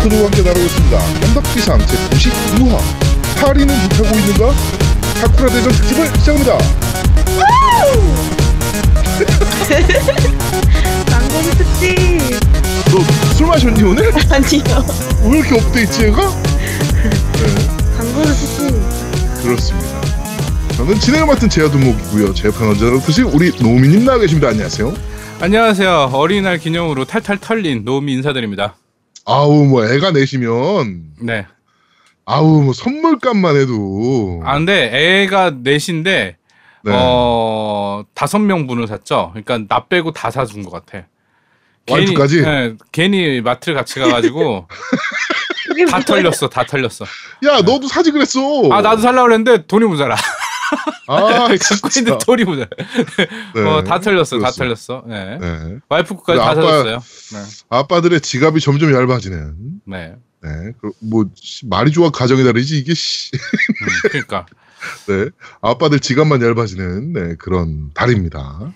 덕후들과 함께 나누고 있습니다. 언덕비상 제92화 파리는 못하고 있는가? 사쿠라 대전 특집을 시작합니다. 망고기 특집 너 술 마셨니 오늘? 아니요 왜 이렇게 업데이트 얘가? 네, 망고기 특집 그렇습니다. 저는 진행을 맡은 제아두목이고요. 제판 언제나 드실 우리 노미님 나와 계십니다. 안녕하세요. 안녕하세요. 어린이날 기념으로 탈탈 털린 노미 인사드립니다. 아우 뭐 애가 내시면 네. 아우 뭐 선물값만 해도 아 근데 애가 넷인데 네. 어 다섯 명 분을 샀죠. 그러니까 나 빼고 다 사준 것 같아. 와이프까지? 네, 괜히 마트를 같이 가가지고 다? 털렸어, 다 털렸어. 야 너도 사지 그랬어. 아 나도 살라 그랬는데 돈이 모자라. 아 갖고. 있는데 돈이 모자라. 네. 어, 다 털렸어, 다. 털렸어. 네. 네. 와이프 거까지 다 아빠- 털렸어요. 네. 아빠들의 지갑이 점점 얇아지는. 네. 네. 그, 뭐 씨, 말이 좋아 가정이 다르지 이게 씨. 음, 그러니까. 네. 아빠들 지갑만 얇아지는 네, 그런 달입니다.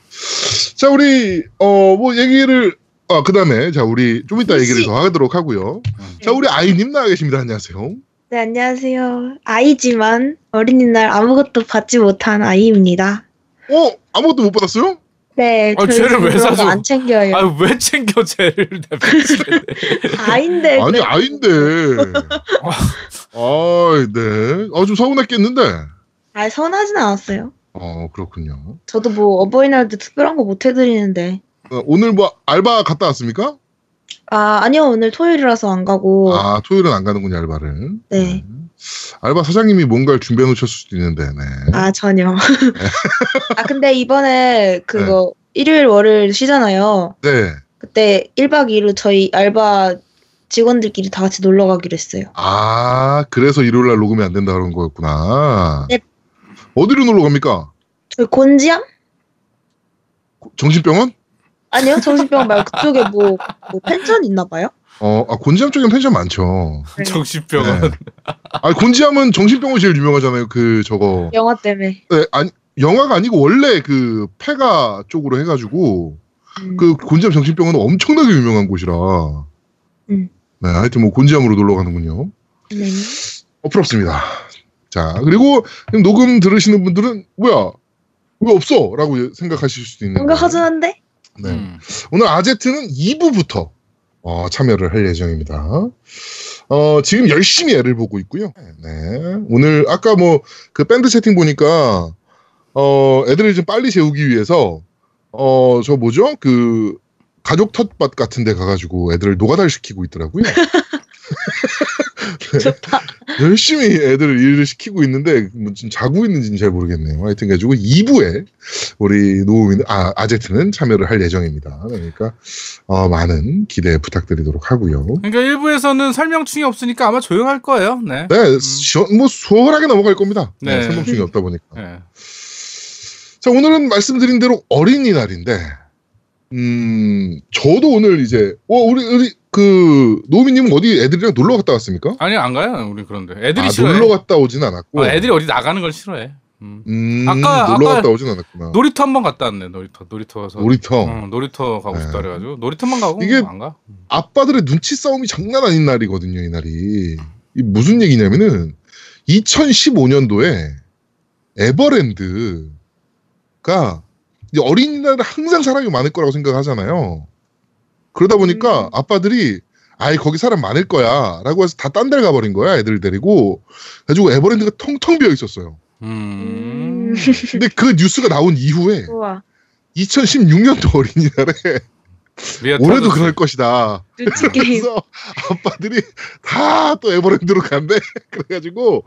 자, 우리 어 뭐 얘기를 아, 그다음에 자, 우리 좀 이따 얘기를 더 하도록 하고요. 자, 우리 아이 님 나와 계십니다. 안녕하세요. 네 안녕하세요 아이지만 어린이날 아무것도 받지 못한 아이입니다 어, 아무것도 못 받았어요? 네 아, 저희 쟤를 왜 사줘? 안 챙겨요 아유 왜 챙겨 쟤를. 아인데 아니. 아인데. 아, 네. 아, 좀 서운했겠는데. 아 선하진 않았어요 어, 그렇군요. 저도 뭐 어버이날도 특별한 거 못 해드리는데 어, 오늘 뭐 알바 갔다 왔습니까? 아 아니요 오늘 토요일이라서 안 가고 아, 토요일은 안 가는군요, 알바를. 네. 알바 사장님이 뭔가를 준비해 놓으셨을 수도 있는데, 네. 아 전혀 아 근데 이번에 그거 일요일 월요일 쉬잖아요 네. 그때 1박 2일로 저희 알바 직원들끼리 다 같이 놀러 가기로 했어요 아, 그래서 일요일 날 녹음이 안 된다 그런 거였구나. 네. 어디로 놀러 갑니까? 저희 곤지암? 정신병원? 아니요 정신병원 말고 그쪽에 뭐, 뭐 펜션 있나 봐요? 어, 아, 곤지암 쪽엔 펜션 많죠. 네. 정신병원. 네. 아, 곤지암은 정신병원 제일 유명하잖아요. 그, 저거. 영화 때문에 네, 아니, 영화가 아니고 원래 그 폐가 쪽으로 해가지고 음. 그 곤지암 정신병원은 엄청나게 유명한 곳이라. 음. 네, 하여튼 뭐 곤지암으로 놀러 가는군요. 네. 어, 부럽습니다. 자, 그리고 지금 녹음 들으시는 분들은 뭐야? 왜 없어? 라고 생각하실 수도 있는데. 뭔가 허전한데? 네. 음. 오늘 아제트는 2부부터 어, 참여를 할 예정입니다. 어, 지금 열심히 애를 보고 있고요. 네. 오늘 아까 뭐 그 밴드 채팅 보니까 어, 애들을 좀 빨리 재우기 위해서 어, 저 뭐죠? 그 가족 텃밭 같은 데 가가지고 애들을 노가다를 시키고 있더라고요. 좋다. 열심히 애들을 일을 시키고 있는데 뭐 지금 자고 있는지는 잘 모르겠네요. 하여튼 가지고 2부에 우리 노우미는 아 아제트는 참여를 할 예정입니다. 그러니까 어, 많은 기대 부탁드리도록 하고요. 그러니까 일부에서는 설명충이 없으니까 아마 조용할 거예요. 네. 네, 시- 뭐 수월하게 넘어갈 겁니다. 네, 네. 설명충이 없다 보니까. 네. 자, 오늘은 말씀드린 대로 어린이날인데, 음, 저도 오늘 이제, 어, 우리, 우리, 그, 노우미님은 어디 애들이랑 놀러 갔다 왔습니까? 아니 안 가요. 우리 그런데 애들이 아, 싫어해. 놀러 갔다 오진 않았고. 어, 애들이 어디 나가는 걸 싫어해. 음. 음, 아까- 놀러 아까 갔다 오진 않았구나. 놀이터 한 번 갔다 왔네. 놀이터. 놀이터 가서. 놀이터. 응, 놀이터 가고 싶다 네. 그래가지고 놀이터만 가고 이게- 안 가. 아빠들의 눈치 싸움이 장난 아닌 날이거든요, 이 날이. 이 무슨 얘기냐면은 2015년도에 에버랜드가 어린이날은 항상 사람이 많을 거라고 생각하잖아요. 그러다 보니까 음. 아빠들이 아이 거기 사람 많을 거야 라고 해서 다 딴 데를 가버린 거야 애들 데리고 그래가지고 에버랜드가 텅텅 비어 있었어요. 음. 근데 그 뉴스가 나온 이후에 우와. 2016년도 어린이날에 올해도. 그럴 것이다. 그래서 아빠들이 다 또 에버랜드로 간대. 그래가지고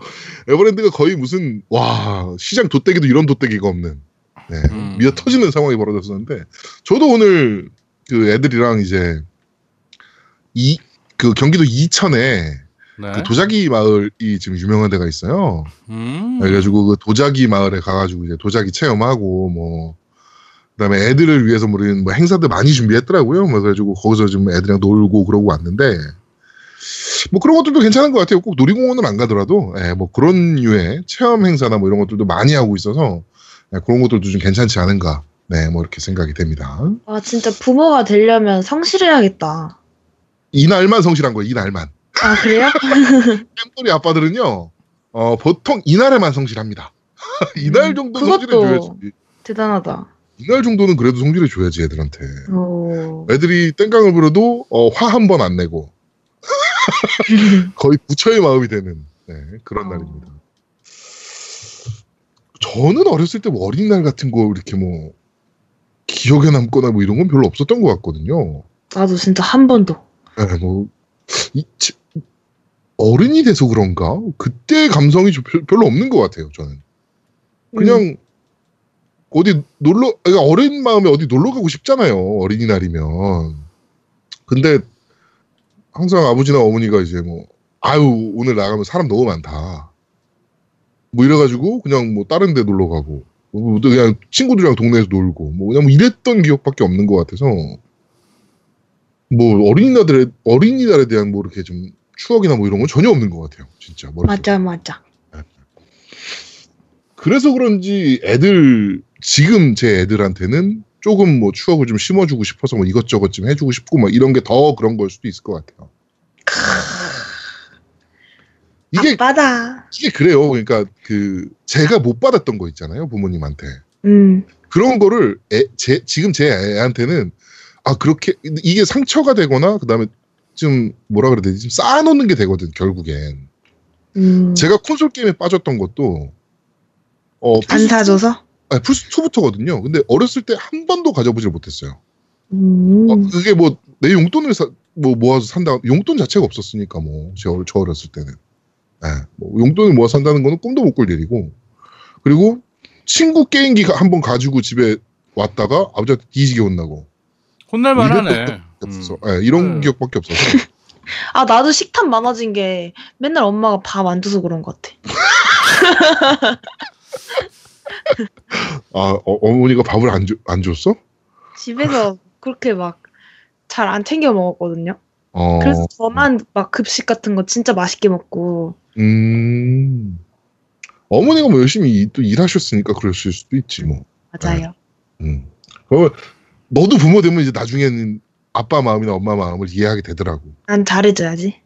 에버랜드가 거의 무슨 와 시장 돗대기도 이런 돗대기가 없는 네, 음. 미어 터지는 상황이 벌어졌었는데 저도 오늘 그 애들이랑 이제 이 그 경기도 이천에 네. 그 도자기 마을이 지금 유명한 데가 있어요. 음. 그래가지고 그 도자기 마을에 가가지고 이제 도자기 체험하고 뭐 그다음에 애들을 위해서 뭐 이런 뭐 행사들 많이 준비했더라고요. 뭐 그래가지고 거기서 좀 애들이랑 놀고 그러고 왔는데 뭐 그런 것들도 괜찮은 것 같아요. 꼭 놀이공원은 안 가더라도 예, 뭐 그런 류의 체험 행사나 뭐 이런 것들도 많이 하고 있어서 예, 그런 것들도 좀 괜찮지 않은가. 네, 뭐 이렇게 생각이 됩니다. 와 진짜 부모가 되려면 성실해야겠다. 이날만 성실한 거예요. 이날만. 아 그래요? 겜돌이 아빠들은요. 어, 보통 이날에만 성실합니다. 이날 음, 정도 그것도- 성실해줘야지. 대단하다. 이날 정도는 그래도 성질해줘야지 애들한테. 오. 애들이 땡깡을 부려도 어, 화 한 번 안 내고 거의 부처의 마음이 되는 네, 그런 어. 날입니다. 저는 어렸을 때 뭐 어린이날 같은 거 이렇게 뭐 기억에 남거나 뭐 이런 건 별로 없었던 것 같거든요. 나도 진짜 한 번도. 네, 뭐 이, 치- 어른이 돼서 그런가 그때 감성이 별- 별로 없는 것 같아요. 저는 그냥 음. 어디 놀러 그러니까 어린 마음에 어디 놀러 가고 싶잖아요. 어린이날이면 근데 항상 아버지나 어머니가 이제 뭐 아유 오늘 나가면 사람 너무 많다. 뭐 이래가지고 그냥 뭐 다른 데 놀러 가고 뭐 그냥 친구들이랑 동네에서 놀고 뭐 그냥 뭐 이랬던 기억밖에 없는 것 같아서 뭐 어린이날에 어린이날에 대한 뭐 이렇게 좀 추억이나 뭐 이런 건 전혀 없는 것 같아요. 진짜. 맞아 맞아. 그래서 그런지 애들 지금 제 애들한테는 조금 뭐 추억을 좀 심어주고 싶어서 뭐 이것저것 좀 해주고 싶고 뭐 이런 게 더 그런 걸 수도 있을 것 같아요. 이게 아빠다. 이게 그래요. 그러니까 그 제가 못 받았던 거 있잖아요 부모님한테 음. 그런 거를 애, 제, 지금 제 애한테는 아 그렇게 이게 상처가 되거나 그다음에 좀 뭐라 그래야 되지 좀 쌓아놓는 게 되거든 결국엔 음. 제가 콘솔 게임에 빠졌던 것도 어 안 플스2 사줘서? 아니, 플스 2부터거든요. 근데 어렸을 때 한 번도 가져보질 못했어요. 음. 어, 그게 뭐, 내 용돈을 사, 뭐 모아서 산다, 용돈 자체가 없었으니까 뭐, 저, 저 어렸을 때는. 예, 뭐 용돈을 모아 산다는 거는 꿈도 못 꿀 일이고. 그리고 친구 게임기 한 번 가지고 집에 왔다가 아버지한테 뒤지게 혼나고. 혼날만 하네. 없어서. 예, 이런 네. 기억밖에 없어서. 아 나도 식탐 많아진 게 맨날 엄마가 밥 안 줘서 그런 것 같아. 아, 어, 머니가 밥을 안, 줘, 안 줬어? 집에서 그렇게 막 잘 안 챙겨 먹었거든요. 어, 그래서 저만 막 급식 같은 거 진짜 맛있게 먹고 음. 어머니가 뭐 열심히 이- 또 일하셨으니까 그랬을 수도 있지, 뭐. 맞아요. 음. 그러면 너도 부모 되면 이제 나중에는 아빠 마음이나 엄마 마음을 이해하게 되더라고. 난 잘해줘야지.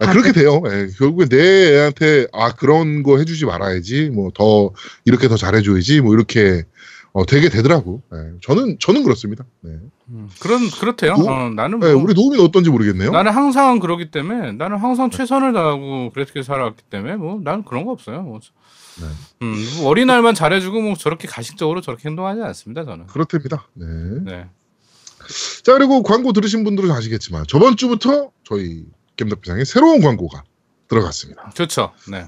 아, 아, 그렇게 돼요. 예, 결국에 내 애한테 아 그런 거 해주지 말아야지. 뭐 더 이렇게 더 잘해줘야지. 뭐 이렇게 어, 되게 되더라고. 예, 저는 저는 그렇습니다. 네. 음, 그런 그렇대요. 노- 어, 나는 뭐 예, 우리 노우미는 어떤지 모르겠네요. 나는 항상 그러기 때문에 나는 항상 최선을 다하고 그렇게 살아왔기 때문에 뭐 나는 그런 거 없어요. 뭐. 네. 음, 뭐 어린 날만 잘해주고 뭐 저렇게 가식적으로 저렇게 행동하지 않습니다. 저는. 그렇답니다. 네. 네. 자 그리고 광고 들으신 분들은 아시겠지만 저번 주부터 저희 겜덕비상에 새로운 광고가 들어갔습니다. 좋죠. 네.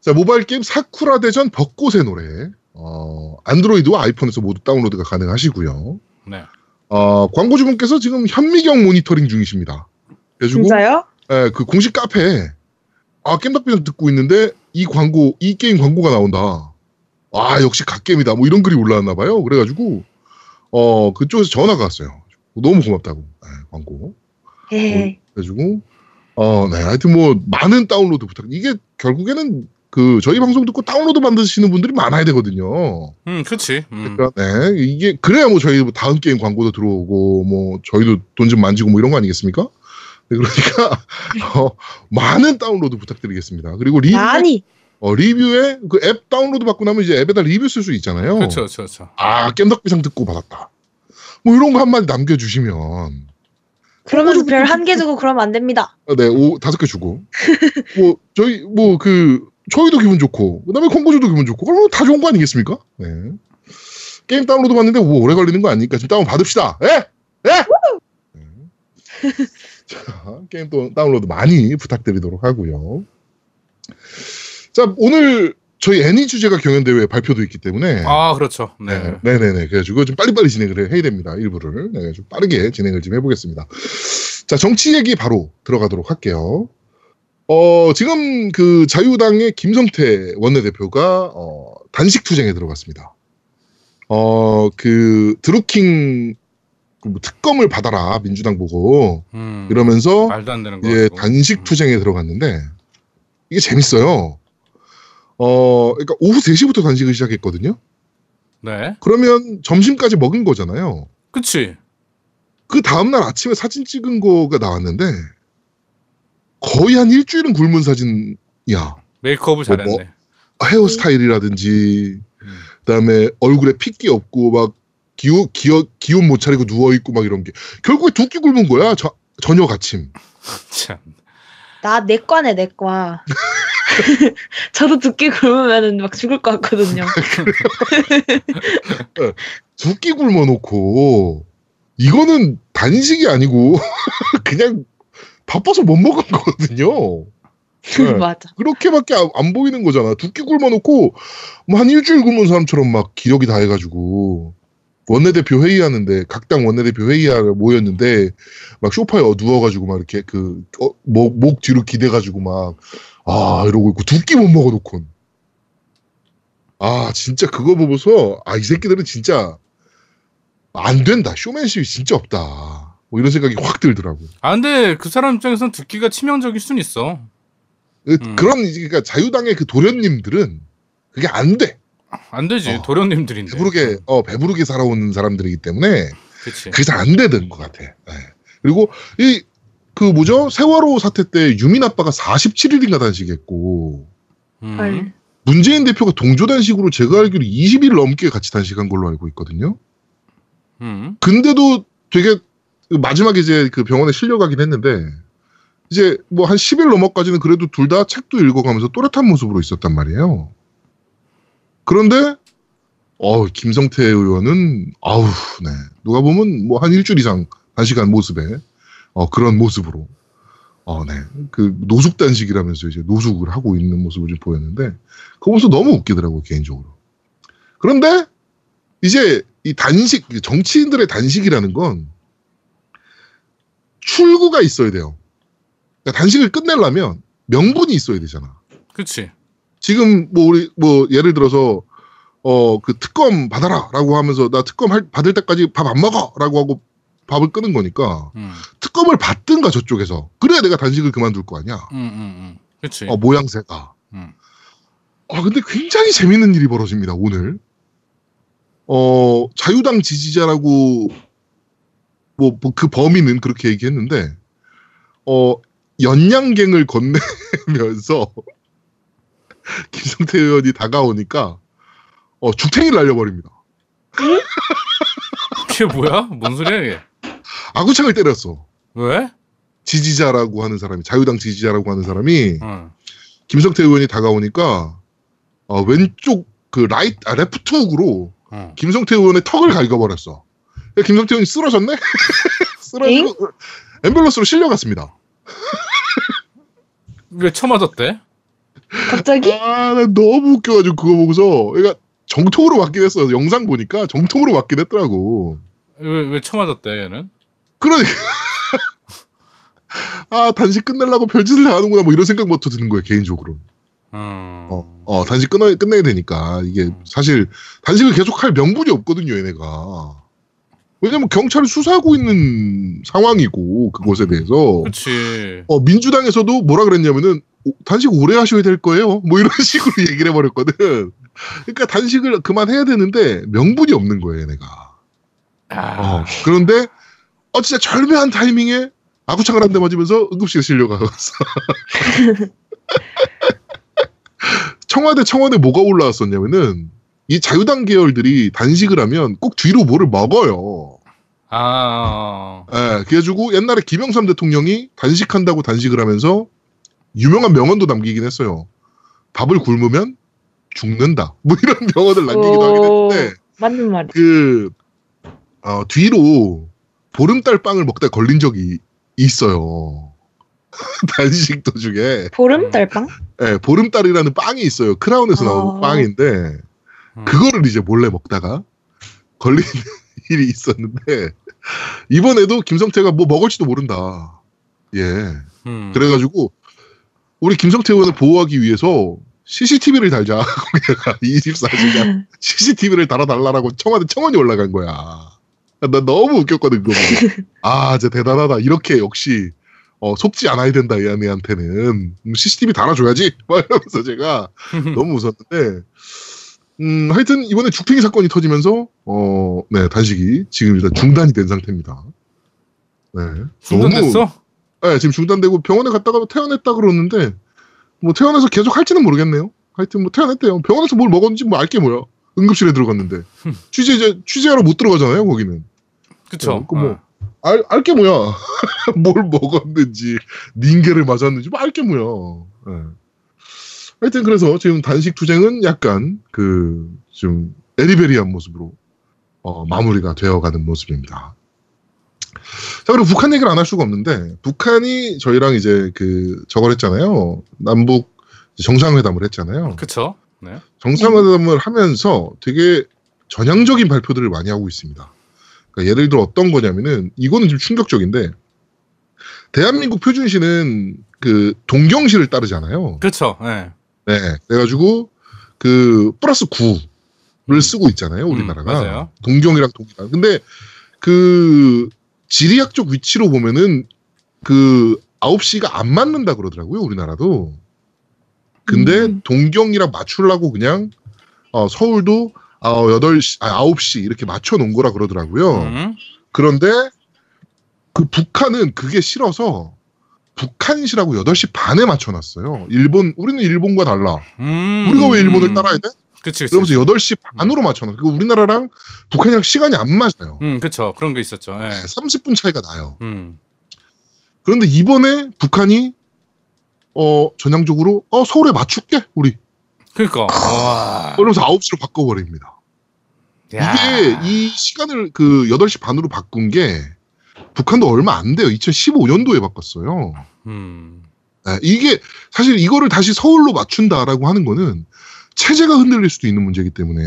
자, 모바일 게임 사쿠라 대전 벚꽃의 노래. 어, 안드로이드와 아이폰에서 모두 다운로드가 가능하시고요. 네. 어, 광고주분께서 지금 현미경 모니터링 중이십니다. 그래가지고, 진짜요? 예, 그 공식 카페에, 아, 겜덕비상 듣고 있는데, 이 광고, 이 게임 광고가 나온다. 아, 역시 갓겜이다. 뭐 이런 글이 올라왔나 봐요. 그래가지고, 어, 그쪽에서 전화가 왔어요. 너무 고맙다고, 예, 광고. 헤헤. 그래가지고 어, 네, 하여튼 뭐 많은 다운로드 부탁. 이게 결국에는 그 저희 방송 듣고 다운로드 만드시는 분들이 많아야 되거든요. 음, 그렇지. 음. 그러니까 네, 이게 그래야 뭐 저희 뭐 다음 게임 광고도 들어오고 뭐 저희도 돈 좀 만지고 뭐 이런 거 아니겠습니까? 네, 그러니까 어, 많은 다운로드 부탁드리겠습니다. 그리고 리뷰 많이. 어, 리뷰에 그 앱 다운로드 받고 나면 이제 앱에다 리뷰 쓸 수 있잖아요. 그렇죠, 그렇죠, 그렇죠. 아 겜덕비상 듣고 받았다. 뭐 이런 거 한마디 남겨주시면 그러면서 별 한 개 주고 그러면 안 됩니다. 아, 네, 오, 다섯 개 주고. 뭐, 저희, 뭐, 그, 저희도 기분 좋고, 그 다음에 광고주도 기분 좋고, 그러면 다 좋은 거 아니겠습니까? 네. 게임 다운로드 받는데 뭐 오래 걸리는 거 아니니까 지금 다운 받읍시다. 예? 예? 네. 자, 게임 또 다운로드 많이 부탁드리도록 하고요. 자, 오늘 저희 애니 주제가 경연대회 발표도 있기 때문에. 아, 그렇죠. 네. 네. 네네네. 그래가지고 좀 빨리빨리 진행을 해야 됩니다. 1부를. 네, 좀 빠르게 진행을 좀 해보겠습니다. 자, 정치 얘기 바로 들어가도록 할게요. 어, 지금 그 자유당의 김성태 원내대표가, 어, 단식 투쟁에 들어갔습니다. 어, 그, 드루킹 그뭐 특검을 받아라, 민주당 보고. 음, 이러면서 말도 안 되는 거. 예. 단식 투쟁에 들어갔는데, 이게 재밌어요. 어, 그러니까 오후 3시부터 단식을 시작했거든요. 네. 그러면 점심까지 먹은 거잖아요. 그치. 그 다음날 아침에 사진 찍은 거가 나왔는데 거의 한 일주일은 굶은 사진이야. 메이크업을 뭐, 잘했네. 헤어스타일이라든지 음. 그다음에 얼굴에 핏기 없고 막 기운 기어, 기운 못 차리고 누워 있고 막 이런 게 결국에 두 끼 굶은 거야. 저, 저녁 아침. 참. 나 내과네 내과. 저도 두끼 굶으면 막 죽을 것 같거든요. 두끼 굶어 놓고 이거는 단식이 아니고 그냥 바빠서 못 먹은 거거든요. 네. 맞아. 그렇게밖에 안, 안 보이는 거잖아. 두끼 굶어 놓고 뭐 한 일주일 굶은 사람처럼 막 기력이 다 해가지고 원내대표 회의하는데 각 당 원내대표 회의하러 모였는데 막 소파에 어 누워가지고 막 이렇게 그목 목 뒤로 기대가지고 막 아 이러고 있고 두 끼 못 먹어 놓곤 아 진짜 그거 보고서 아 이 새끼들은 진짜 안 된다 쇼맨십이 진짜 없다 뭐 이런 생각이 확 들더라고. 아 근데 그 사람 입장에서는 듣기가 치명적일 순 있어. 그- 음. 그런 그러니까 자유당의 그 도련님들은 그게 안 돼. 안 되지 어. 도련님들인데. 배부르게 어 배부르게 살아온 사람들이기 때문에 그치. 그게 잘 안 되는 것 같아. 예. 그리고 이 그 뭐죠 세월호 사태 때 유민 아빠가 47일인가 단식했고 음. 헐. 문재인 대표가 동조 단식으로 제가 알기로 20일 넘게 같이 단식한 걸로 알고 있거든요. 음. 근데도 되게 마지막에 이제 그 병원에 실려가긴 했는데 이제 뭐 한 10일 넘어까지는 그래도 둘 다 책도 읽어가면서 또렷한 모습으로 있었단 말이에요. 그런데 어 김성태 의원은 아우 네 누가 보면 뭐 한 일주일 이상 단식한 모습에 어 그런 모습으로 어네그 노숙 단식이라면서 이제 노숙을 하고 있는 모습을 좀 보였는데 그 모습 너무 웃기더라고 개인적으로. 그런데 이제 이 단식 정치인들의 단식이라는 건 출구가 있어야 돼요. 그러니까 단식을 끝내려면 명분이 있어야 되잖아. 그치. 지금 뭐 우리 뭐 예를 들어서 어 그 특검 받아라라고 하면서 나 특검 할, 받을 때까지 밥 안 먹어라고 하고 밥을 끄는 거니까 음. 특검을 받든가 저쪽에서 그래야 내가 단식을 그만둘 거 아니야. 음, 음, 음. 그치. 어 모양새가. 음. 아 근데 굉장히 재밌는 일이 벌어집니다 오늘. 어 자유당 지지자라고 뭐 그 범인은 그렇게 얘기했는데 어 연양갱을 건네면서 김성태 의원이 다가오니까 어 죽탱이를 날려버립니다. 그게 뭐야? 뭔 소리야 이게? 아구창을 때렸어. 왜? 지지자라고 하는 사람이 자유당 지지자라고 하는 사람이 어. 김성태 의원이 다가오니까 어, 왼쪽 그 라이트 아, 레프트 훅으로 어. 김성태 의원의 턱을 갈겨버렸어. 그러니까 김성태 의원이 쓰러졌네? 쓰러지고 앰뷸런스로 실려갔습니다. 왜 쳐맞았대? 갑자기? 아, 나 너무 웃겨가지고 그거 보고서 그러니까 정통으로 맞긴 했어. 영상 보니까 정통으로 맞긴 했더라고. 왜, 왜 쳐맞았대 얘는? 그러니까 아 단식 끝내려고 별짓을 다 하는구나 뭐 이런 생각부터 드는 거예요 개인적으로. 음. 어, 어, 단식 끊어, 끝내야 되니까 이게 사실 단식을 계속 할 명분이 없거든요 얘네가. 왜냐면 경찰을 수사하고 있는 상황이고 그것에 대해서 그치. 어, 민주당에서도 뭐라 그랬냐면은 오, 단식 오래 하셔야 될 거예요. 뭐 이런 식으로 얘기를 해버렸거든. 그러니까 단식을 그만해야 되는데 명분이 없는 거예요, 얘네가. 아. 어, 그런데 어 진짜 절묘한 타이밍에 아구창을 한 대 맞으면서 응급실에 실려가서 청와대 청와대 뭐가 올라왔었냐면은 이 자유당 계열들이 단식을 하면 꼭 뒤로 뭐를 먹어요. 아. 예, 그래가지고 옛날에 김영삼 대통령이 단식한다고 단식을 하면서 유명한 명언도 남기긴 했어요. 밥을 굶으면 죽는다. 뭐 이런 명언을 남기기도 하긴 오. 했는데 맞는 말이. 그 어, 뒤로 보름달 빵을 먹다 걸린 적이 있어요. 단식 도중에 보름달빵? 예, 보름달이라는 빵이 있어요. 크라운에서 나온 아. 빵인데 음. 그거를 이제 몰래 먹다가 걸린 일이 있었는데 이번에도 김성태가 뭐 먹을지도 모른다. 예. 음. 그래가지고 우리 김성태 의원을 보호하기 위해서 CCTV를 달자. 거기다가 24시간 CCTV를 달아달라고 청와대 청원이 올라간 거야. 나 너무 웃겼거든 그거. 보고. 아, 진짜 대단하다. 이렇게 역시 어, 속지 않아야 된다 얘네한테는 음, CCTV 달아줘야지. 막 이러면서 제가 너무 웃었는데, 음, 하여튼 이번에 죽탱이 사건이 터지면서, 어, 네, 단식이 지금 일단 중단이 된 상태입니다. 네. 중단됐어? 네, 지금 중단되고 병원에 갔다가 퇴원했다 그러는데 뭐 퇴원해서 계속 할지는 모르겠네요. 하여튼 뭐 퇴원했대요. 병원에서 뭘 먹었는지 뭐 알게 뭐야. 응급실에 들어갔는데 취재 취재하러 못 들어가잖아요 거기는. 그쵸. 어, 그 뭐. 어. 알 알게 뭐야. 뭘 먹었는지 닌게를 맞았는지 뭐 알게 뭐야. 예. 하여튼 그래서 지금 단식 투쟁은 약간 그 좀 에리베리한 모습으로 어, 마무리가 되어가는 모습입니다. 자 그리고 북한 얘기를 안 할 수가 없는데 북한이 저희랑 이제 그 저걸 했잖아요. 남북 정상회담을 했잖아요. 그쵸. 네. 정상회담을 하면서 되게 전향적인 발표들을 많이 하고 있습니다. 그러니까 예를 들어 어떤 거냐면은 이거는 좀 충격적인데 대한민국 표준시는 그 동경시를 따르잖아요. 그쵸. 네. 네, 그래가지고 그 플러스 9를 쓰고 있잖아요, 우리나라가. 음. 동경이랑 동이랑. 근데 그 지리학적 위치로 보면은 그 9시가 안 맞는다 그러더라고요, 우리나라도. 근데 음. 동경이랑 맞추려고 그냥 어, 서울도 어, 8시, 아, 9시 이렇게 맞춰 놓은 거라 그러더라고요. 음. 그런데 그 북한은 그게 싫어서 북한시라고 8시 반에 맞춰놨어요. 일본, 우리는 일본과 달라. 음. 우리가 왜 일본을 따라야 돼? 그치, 그치. 그러면서 8시 반으로 맞춰놨어요. 그리고 우리나라랑 북한이랑 시간이 안 맞아요. 음, 그쵸. 그런 게 있었죠. 예. 30분 차이가 나요. 음. 그런데 이번에 북한이 어, 전향적으로 어, 서울에 맞출게, 우리. 그니까. 와. 그러면서 9시로 바꿔버립니다. 야. 이게 이 시간을 그 8시 반으로 바꾼 게 북한도 얼마 안 돼요. 2015년도에 바꿨어요. 음. 예, 이게 사실 이거를 다시 서울로 맞춘다라고 하는 거는 체제가 흔들릴 수도 있는 문제이기 때문에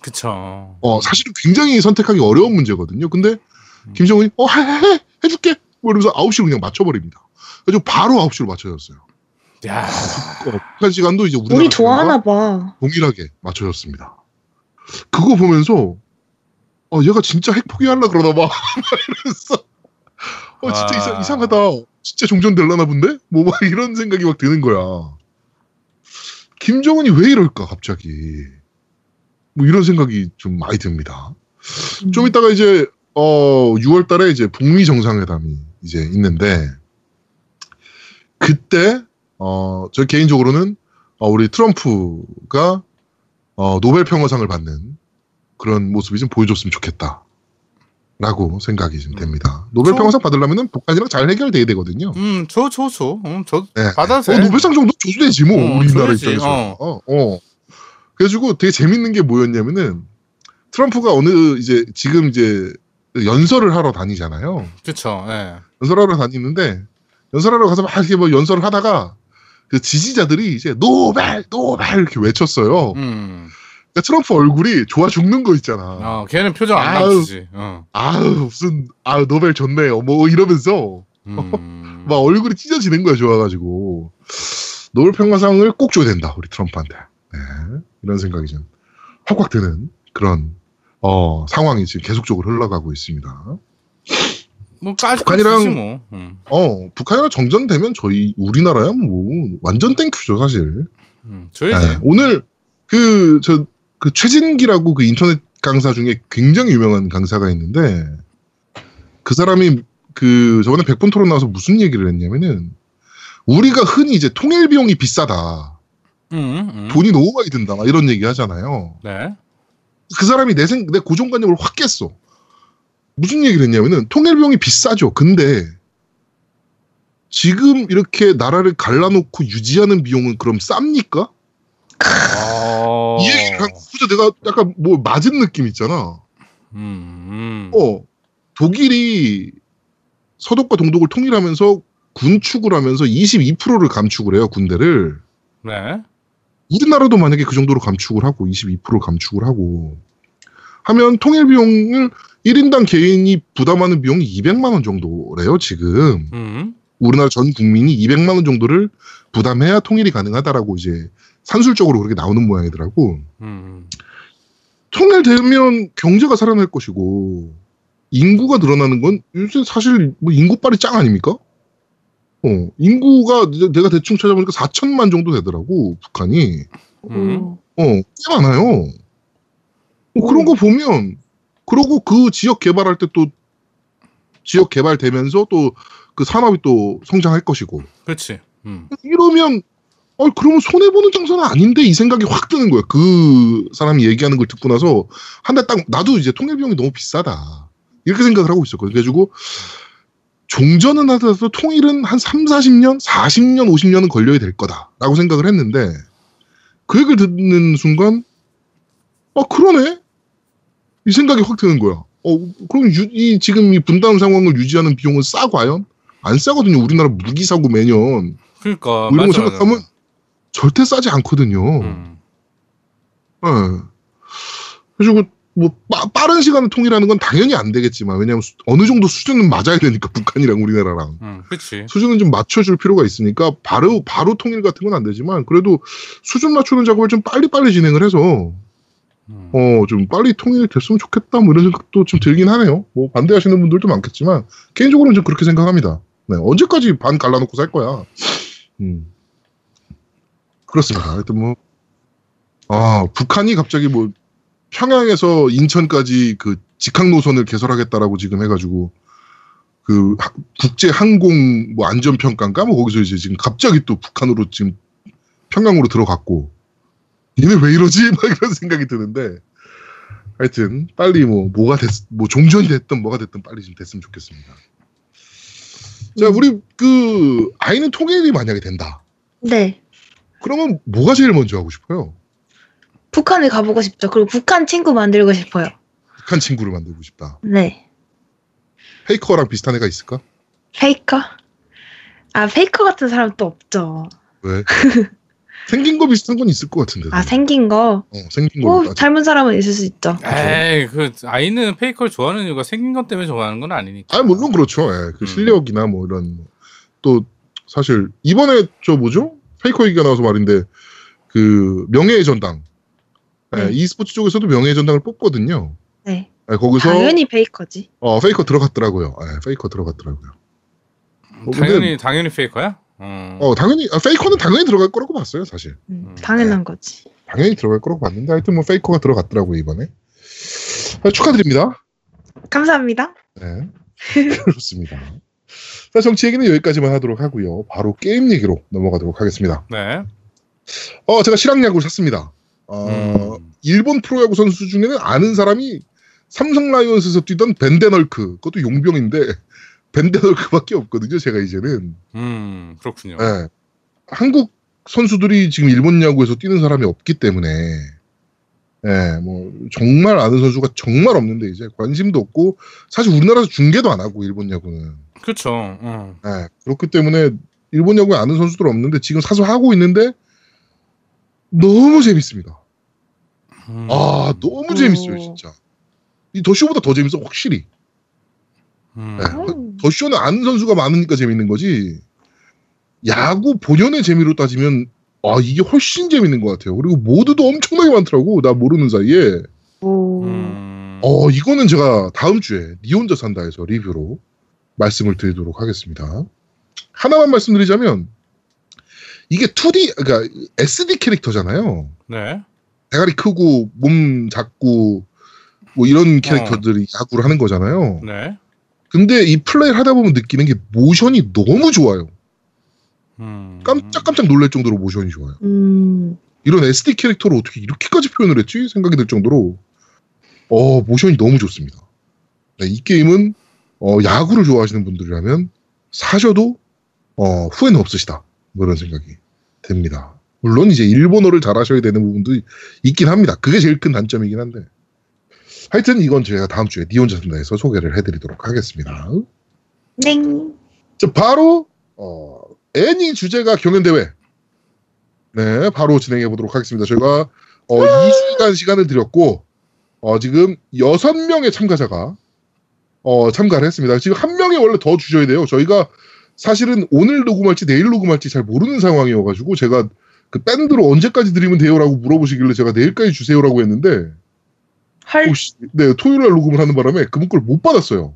그쵸. 어, 사실은 굉장히 선택하기 어려운 문제거든요. 근데 음. 김정은이 어, 해, 해, 해, 해줄게. 뭐 이러면서 9시로 그냥 맞춰버립니다. 그래서 바로 9시로 맞춰졌어요. 야. 어, 북한 시간도 이제 우리 좋아하나 봐. 동일하게 맞춰졌습니다. 그거 보면서 어 얘가 진짜 핵 포기하려 그러나 봐. 이러면서 어 진짜 아. 이상, 이상 하다. 진짜 종전 될라나 본데? 뭐 막 이런 생각이 막 드는 거야. 김정은이 왜 이럴까 갑자기. 뭐 이런 생각이 좀 많이 듭니다. 음. 좀 이따가 이제 어 6월 달에 이제 북미 정상회담이 이제 있는데 그때 어 저 개인적으로는 어, 우리 트럼프가 어, 노벨 평화상을 받는 그런 모습이 좀 보여줬으면 좋겠다. 라고 생각이 좀 됩니다. 노벨 저- 평화상 받으려면 북한이랑 잘 해결돼야 되거든요. 음, 저, 저, 저. 음, 저, 네. 받아도 어, 돼. 노벨상 정도 줘도 되지 뭐 어, 우리나라 줘야지. 입장에서. 어. 어. 그래가지고 되게 재밌는 게 뭐였냐면은 트럼프가 어느 이제 지금 이제 연설을 하러 다니잖아요. 그쵸. 예. 연설하러 다니는데 연설하러 가서 막 이렇게 뭐 연설을 하다가 그 지지자들이 이제 노벨 노벨 이렇게 외쳤어요. 음. 그러니까 트럼프 얼굴이 좋아 죽는 거 있잖아. 어, 걔는 표정 안 아유. 감추지. 어. 아우 무슨 아 노벨 좋네요. 뭐 이러면서 음. 막 얼굴이 찢어지는 거야 좋아가지고 노벨 평화상을 꼭 줘야 된다 우리 트럼프한테. 네, 이런 생각이 좀 확확 드는 그런 어, 상황이 지금 계속적으로 흘러가고 있습니다. 뭐, 북한이랑- 뭐. 음. 어 북한이랑 정전되면 저희 우리나라야 뭐 완전 thank you죠 사실. 음. 줘야지. 네, 오늘 그 저 그 최진기라고 그 인터넷 강사 중에 굉장히 유명한 강사가 있는데 그 사람이 그 저번에 백분 토론 나와서 무슨 얘기를 했냐면은 우리가 흔히 이제 통일 비용이 비싸다 음, 음. 돈이 너무 많이 든다 막 이런 얘기 하잖아요. 네. 그 사람이 내 생, 내 고정관념을 확 깼어. 무슨 얘기를 했냐면은 통일 비용이 비싸죠. 근데 지금 이렇게 나라를 갈라놓고 유지하는 비용은 그럼 쌉니까? 어. 이 얘기를 한, 진짜 내가 약간 뭐 맞은 느낌 있잖아. 음, 음. 어, 독일이 서독과 동독을 통일하면서 군축을 하면서 22%를 감축을 해요, 군대를. 네. 우리나라도 우리나라도 만약에 그 정도로 감축을 하고, 22% 감축을 하고, 하면 통일 비용을 1인당 개인이 부담하는 비용이 200만 원 정도래요, 지금. 음. 우리나라 전 국민이 200만 원 정도를 부담해야 통일이 가능하다라고 이제 산술적으로 그렇게 나오는 모양이더라고. 음. 통일되면 경제가 살아날 것이고 인구가 늘어나는 건 요새 사실 뭐 인구빨이 짱 아닙니까? 어 인구가 내가 대충 찾아보니까 4천만 정도 되더라고 북한이 음. 어꽤 많아요. 어, 그런 거 보면 그러고 그 지역 개발할 때 또 지역 개발되면서 또 그 산업이 또 성장할 것이고 그렇지. 음. 이러면 어 그러면 손해 보는 장사는 아닌데 이 생각이 확 드는 거예요. 그 사람이 얘기하는 걸 듣고 나서 한 달 딱 나도 이제 통일 비용이 너무 비싸다 이렇게 생각을 하고 있었거든요. 그래가지고 종전은 하더라도 통일은 한 3, 40년, 40년, 50년은 걸려야 될 거다라고 생각을 했는데 그 얘기를 듣는 순간 아 그러네 이 생각이 확 드는 거야. 어 그럼 유- 이 지금 이 분담 상황을 유지하는 비용은 싸 과연? 안 싸거든요. 우리나라 무기 사고 매년 그러니까 뭐 이런 거 맞아, 생각하면 맞아. 절대 싸지 않거든요. 음. 예. 그리고 뭐 빠, 른 시간을 통일하는 건 당연히 안 되겠지만 왜냐하면 수- 어느 정도 수준은 맞아야 되니까 북한이랑 우리나라랑 음. 수준은 좀 맞춰줄 필요가 있으니까 바로 바로 통일 같은 건 안 되지만 그래도 수준 맞추는 작업을 좀 빨리 빨리 진행을 해서 음. 어 좀 빨리 통일이 됐으면 좋겠다 뭐 이런 생각도 좀 들긴 하네요. 뭐 반대하시는 분들도 많겠지만 개인적으로는 좀 그렇게 생각합니다. 네 언제까지 반 갈라놓고 살 거야. 음 그렇습니다. 하여튼 뭐 아, 북한이 갑자기 뭐 평양에서 인천까지 그 직항 노선을 개설하겠다라고 지금 해가지고 그 하- 국제 항공 뭐 안전 평가인가 뭐 거기서 이제 지금 갑자기 또 북한으로 지금 평양으로 들어갔고 얘네 왜 이러지? 막 이런 생각이 드는데 하여튼 빨리 뭐 뭐가 됐, 뭐 종전이 됐든 뭐가 됐든 빨리 좀 됐으면 좋겠습니다. 자, 음. 우리 그 아이는 통일이 만약에 된다. 네. 그러면 뭐가 제일 먼저 하고 싶어요? 북한을 가보고 싶죠. 그리고 북한 친구 만들고 싶어요. 북한 친구를 만들고 싶다. 네. 페이커랑 비슷한 애가 있을까? 페이커? 아, 페이커 같은 사람 또 없죠. 왜? 생긴 거 비슷한 건 있을 것 같은데. 아, 생긴 거. 어, 생긴 거. 어, 닮은 사람은 있을 수 있죠. 에이, 그 아이는 페이커를 좋아하는 이유가 생긴 것 때문에 좋아하는 건 아니니까. 아, 물론 그렇죠. 예, 그 음. 실력이나 뭐 이런 뭐. 또 사실 이번에 저 뭐죠? 페이커 얘기가 나와서 말인데 그 명예의 전당. 예, 네. e스포츠 쪽에서도 명예의 전당을 뽑거든요. 네. 예, 거기서 당연히 페이커지. 어, 페이커 들어갔더라고요. 예, 페이커 들어갔더라고요. 어, 근데- 당연히 당연히 페이커야? 어. 어, 당연히 아, 페이커는 당연히 들어갈 거라고 봤어요, 사실. 음, 음. 당연한 거지. 당연히 들어갈 거라고 봤는데 하여튼 뭐 페이커가 들어갔더라고요, 이번에. 아, 축하드립니다. 감사합니다. 네. 그렇습니다. 자, 정치 얘기는 여기까지만 하도록 하고요. 바로 게임 얘기로 넘어가도록 하겠습니다. 네. 어, 제가 실학야구를 샀습니다. 어, 음. 일본 프로야구 선수 중에는 아는 사람이 삼성 라이온스에서 뛰던 벤데널크, 그것도 용병인데 벤데널크밖에 없거든요. 제가 이제는. 음, 그렇군요. 예. 한국 선수들이 지금 일본 야구에서 뛰는 사람이 없기 때문에 예, 뭐 정말 아는 선수가 정말 없는데 이제 관심도 없고 사실 우리나라에서 중계도 안 하고 일본 야구는 그렇죠. 어. 예, 그렇기 때문에 일본 야구에 아는 선수들 없는데 지금 사서 하고 있는데 너무 재밌습니다. 음. 아 너무 재밌어요 진짜. 이 더쇼보다 더 재밌어 확실히. 음. 네. 음. 더쇼는 아는 선수가 많으니까 재밌는 거지. 야구 본연의 재미로 따지면 아 이게 훨씬 재밌는 것 같아요. 그리고 모드도 엄청나게 많더라고 나 모르는 사이에. 오. 음. 어 이거는 제가 다음 주에 니 혼자 산다에서 리뷰로 말씀을 드리도록 하겠습니다. 하나만 말씀드리자면 이게 2D 그러니까 SD 캐릭터잖아요. 네. 대가리 크고 몸 작고 뭐 이런 캐릭터들이 야구를 하는 거잖아요. 네. 근데 이 플레이를 하다 보면 느끼는 게 모션이 너무 좋아요. 음. 깜짝깜짝 놀랄 정도로 모션이 좋아요. 음. 이런 SD 캐릭터를 어떻게 이렇게까지 표현을 했지? 생각이 들 정도로 어 모션이 너무 좋습니다. 네, 이 게임은 어, 야구를 좋아하시는 분들이라면 사셔도 어, 후회는 없으시다. 뭐 이런 생각이 듭니다. 물론 이제 일본어를 잘하셔야 되는 부분도 있긴 합니다. 그게 제일 큰 단점이긴 한데 하여튼 이건 제가 다음 주에 니 혼자 산다에서 소개를 해드리도록 하겠습니다. 땡. 자, 바로 어, 애니 주제가 경연대회. 네, 바로 진행해 보도록 하겠습니다. 저희가 어, 2주간 시간을 드렸고 어, 지금 6명의 참가자가 어, 참가를 했습니다. 지금 한 명이 원래 더 주셔야 돼요. 저희가 사실은 오늘 녹음할지 내일 녹음할지 잘 모르는 상황이어가지고 제가 그 밴드로 언제까지 드리면 돼요라고 물어보시길래 제가 내일까지 주세요라고 했는데 헐. 혹시 네 토요일 날 녹음을 하는 바람에 그 문구를 못 받았어요.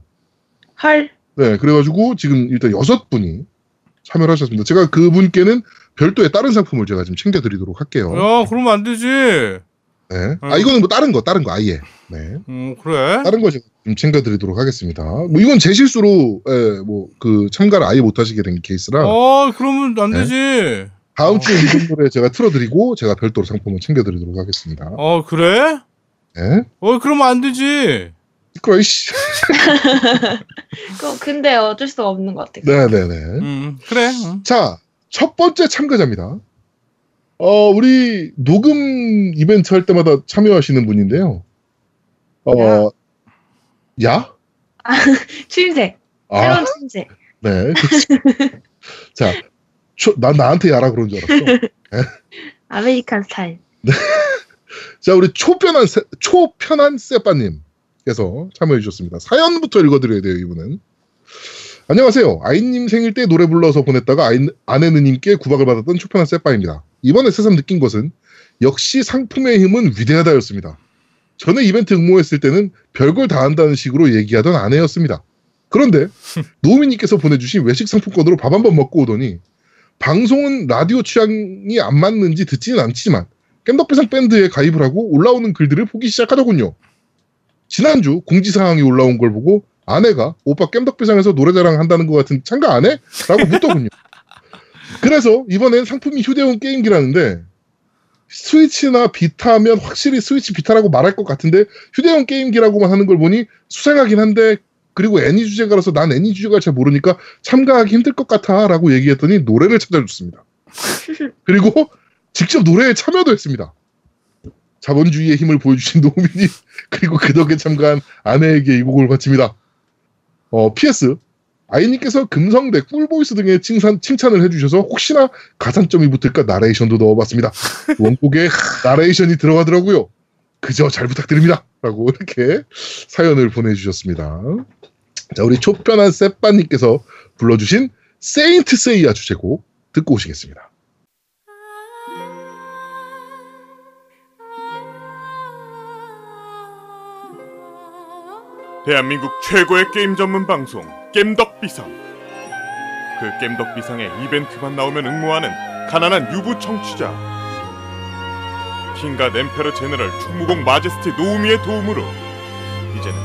헐. 네, 그래가지고 지금 일단 여섯 분이 참여를 하셨습니다. 제가 그분께는 별도의 다른 상품을 제가 지금 챙겨드리도록 할게요. 야, 그러면 안 되지. 네. 아 음. 이거는 뭐 다른 거 다른 거 아예. 네. 음, 그래? 다른 거 제가 좀 챙겨드리도록 하겠습니다. 뭐 이건 제 실수로 예, 뭐 그 참가를 아예 못하시게 된 케이스라 어, 그러면 안 네. 되지. 다음 어. 주에 이번 노래 제가 틀어드리고 제가 별도로 상품을 챙겨드리도록 하겠습니다. 어, 그래? 네. 어, 그러면 안 되지. 크로이씨. 그, 근데 어쩔 수 없는 것 같아요. 네네네. 음, 그래. 음. 자, 첫 번째 참가자입니다. 어, 우리 녹음 이벤트 할 때마다 참여하시는 분인데요. 어, 야? 추임새. 아, 새로운 추임새. 네. 자, 초- 난 나한테 야라 그런 줄 알았어. American style. 자, 우리 초편한, 세- 초편한 세빠님께서 참여해 주셨습니다. 사연부터 읽어드려야 돼요, 이분은. 안녕하세요. 아이님 생일 때 노래 불러서 보냈다가 아이, 아내 누님께 구박을 받았던 초편한 세빠입니다. 이번에 새삼 느낀 것은 역시 상품의 힘은 위대하다였습니다. 전에 이벤트 응모했을 때는 별걸 다 한다는 식으로 얘기하던 아내였습니다. 그런데 노우미님께서 보내주신 외식 상품권으로 밥 한 번 먹고 오더니 방송은 라디오 취향이 안 맞는지 듣지는 않지만 깸덕비상 밴드에 가입을 하고 올라오는 글들을 보기 시작하더군요. 지난주 공지사항이 올라온 걸 보고 아내가 오빠 깸덕비상에서 노래자랑 한다는 것 같은 참가 안 해? 라고 묻더군요. 그래서 이번엔 상품이 휴대용 게임기라는데 스위치나 비타면 확실히 스위치 비타라고 말할 것 같은데 휴대용 게임기라고만 하는 걸 보니 수상하긴 한데 그리고 애니 주제가라서 난 애니 주제가를 잘 모르니까 참가하기 힘들 것 같아 라고 얘기했더니 노래를 찾아줬습니다. 그리고 직접 노래에 참여도 했습니다. 자본주의의 힘을 보여주신 노민이 그리고 그 덕에 참가한 아내에게 이 곡을 바칩니다. 어, PS 아이님께서 금성대 꿀보이스 등의 칭찬, 칭찬을 해주셔서 혹시나 가산점이 붙을까 나레이션도 넣어봤습니다. 원곡에 나레이션이 들어가더라고요. 그저 잘 부탁드립니다. 라고 이렇게 사연을 보내주셨습니다. 자, 우리 초편한 세빠님께서 불러주신 세인트 세이야 주제곡 듣고 오시겠습니다. 대한민국 최고의 게임 전문 방송 겜덕비상. 그 겜덕비상에 이벤트만 나오면 응모하는 가난한 유부 청취자. 킹과 엠페러 제너럴 충무공 마제스티 노우미의 도움으로 이제는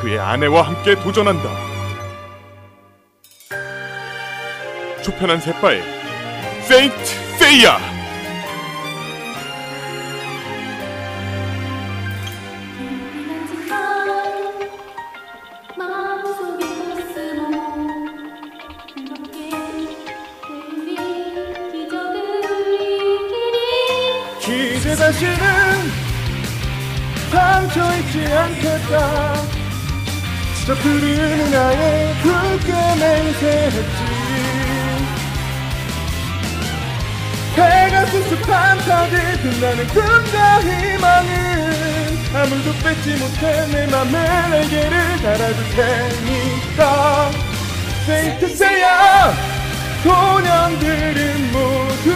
그의 아내와 함께 도전한다. 초편한 새빠의 세인트 세이야 잊지 않겠다. 저 푸른 나의 붉게 맹세했지. 해가 수습한 타들 빛나는 꿈과 희망은 아무도 뺏지 못해 내 맘에 날개를 달아줄 테니까. 세이트 세야 소년들은 모두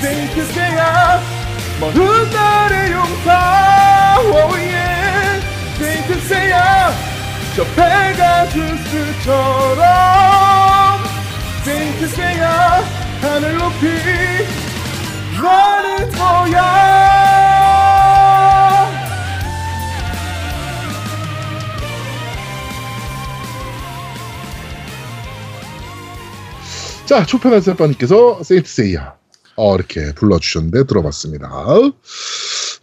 세이트 세야 먼 날의 용사 오예 세이트 세야 저 페가수스처럼 세이트 세야 하늘 높이 나는 거야 자, 초편한 세빠님께서 세인트 세이야. 어, 이렇게 불러주셨는데 들어봤습니다.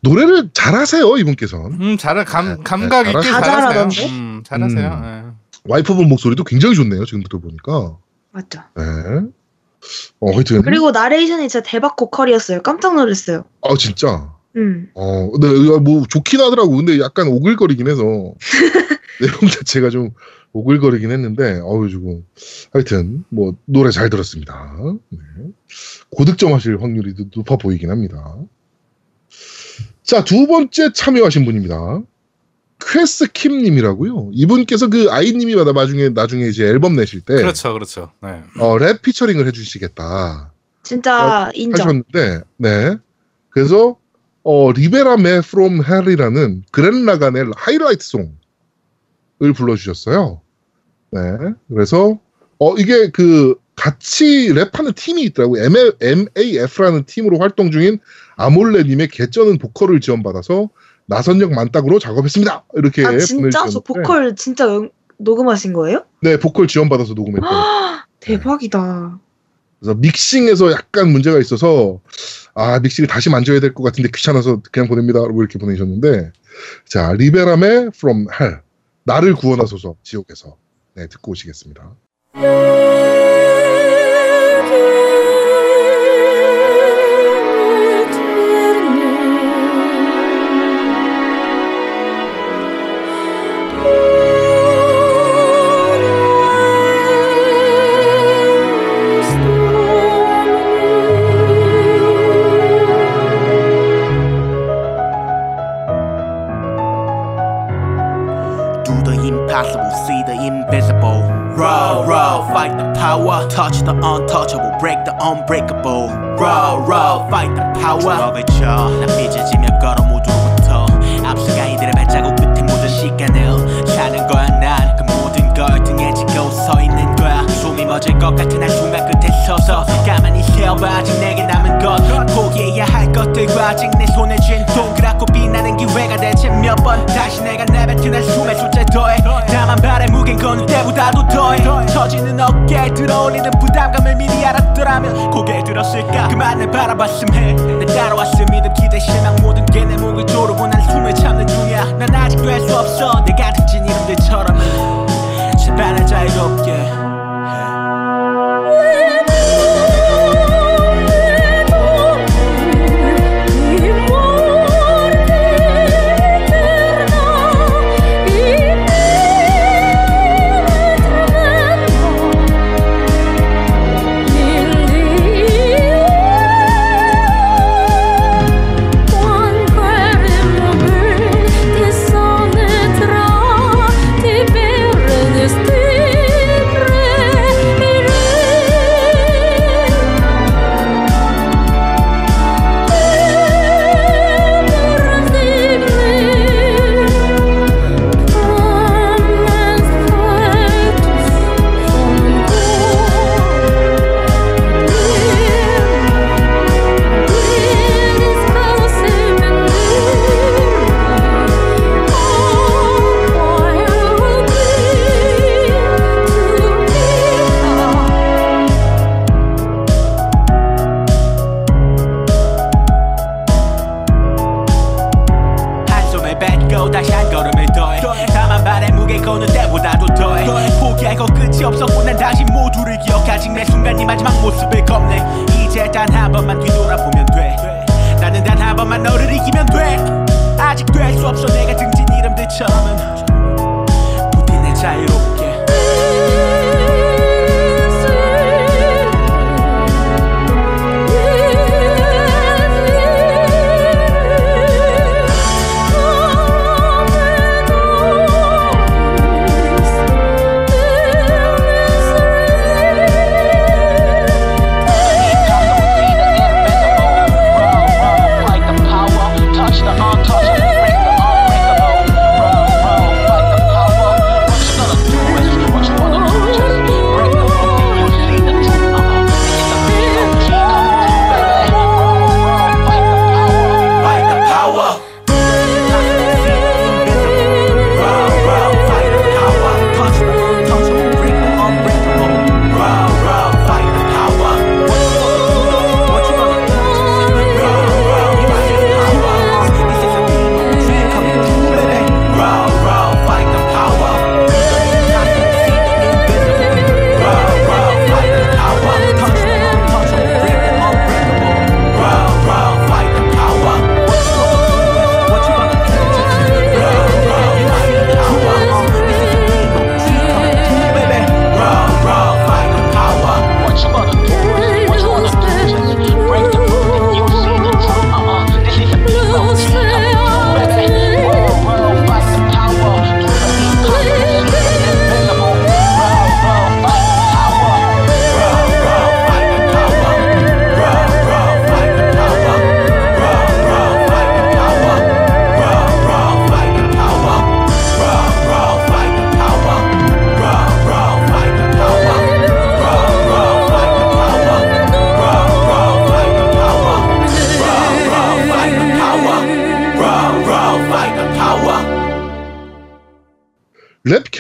노래를 잘하세요, 이분께서는. 음, 잘, 감, 네, 감각 네, 있게 다 잘하세요. 음, 잘하세요. 음. 예. 와이프분 목소리도 굉장히 좋네요, 지금 들어보니까. 맞죠. 네. 어, 하여튼. 그리고 나레이션이 진짜 대박 보컬이었어요. 깜짝 놀랐어요. 아, 진짜. 음. 어, 근데 이거 뭐 좋긴 하더라고. 근데 약간 오글거리긴 해서. 내용 자체가 좀 오글거리긴 했는데, 어우, 지금. 하여튼, 뭐, 노래 잘 들었습니다. 네. 고득점 하실 확률이 높- 높아 보이긴 합니다. 자, 두 번째 참여하신 분입니다. 퀘스 킴님이라고요. 이분께서 그 아이님이 받아 나중에 나중에 이제 앨범 내실 때 그렇죠, 그렇죠. 네. 어, 랩 피처링을 해주시겠다 진짜 인정. 하셨는데, 네. 그래서 어, Libera Me From Hell이라는 그렌라간의 하이라이트 송을 불러주셨어요. 네. 그래서 어 이게 그 같이 랩하는 팀이 있더라고요. MAF라는 팀으로 활동 중인 아몰레님의 개쩌는 보컬을 지원받아서 나선역 만딱으로 작업했습니다. 이렇게 아 진짜? 저 보내주셨는데 보컬 진짜 연- 녹음하신 거예요? 네 보컬 지원받아서 녹음했던. 대박이다. 그래서 믹싱에서 약간 문제가 있어서 아 믹싱을 다시 만져야 될 것 같은데 귀찮아서 그냥 보냅니다. 라고 이렇게 보내셨는데 자 리베람의 From Hell 나를 구원하소서 지옥에서 네 듣고 오시겠습니다. Row, row, fight the power. Touch the untouchable, break the unbreakable. Row, row, fight the power. 주먹을 쳐, 난 삐져지며 걸어 모두부터. 앞서 가 이들의 발자국 끝에 모든 시간을 사는 거야 난 그 모든 걸 등에 지고 서 있는 거야 숨이 멎을 것 같은 한 순간 끝에 서서 가만히 세어봐 아직 내게 남은 것 포기해야 할 것들과 아직 내 손에 쥔 동그랗고 빛나는 기회가 대체 몇 번? 다시 내가 내뱉은 한숨의 숫자 더해. 발의 무게는 그 어느 때보다도 더해. 처지는 어깨에 들어올리는 부담감을 미리 알았더라면 고개 들었을까? 그만을 바라봤음 해내 따라왔음 믿음 기대 실망 모든 게 내 목을 조르고 난 숨을 참는 중이야. 난 아직 될수 없어. 내 같은 진 이름들처럼. 제발 날 자유롭게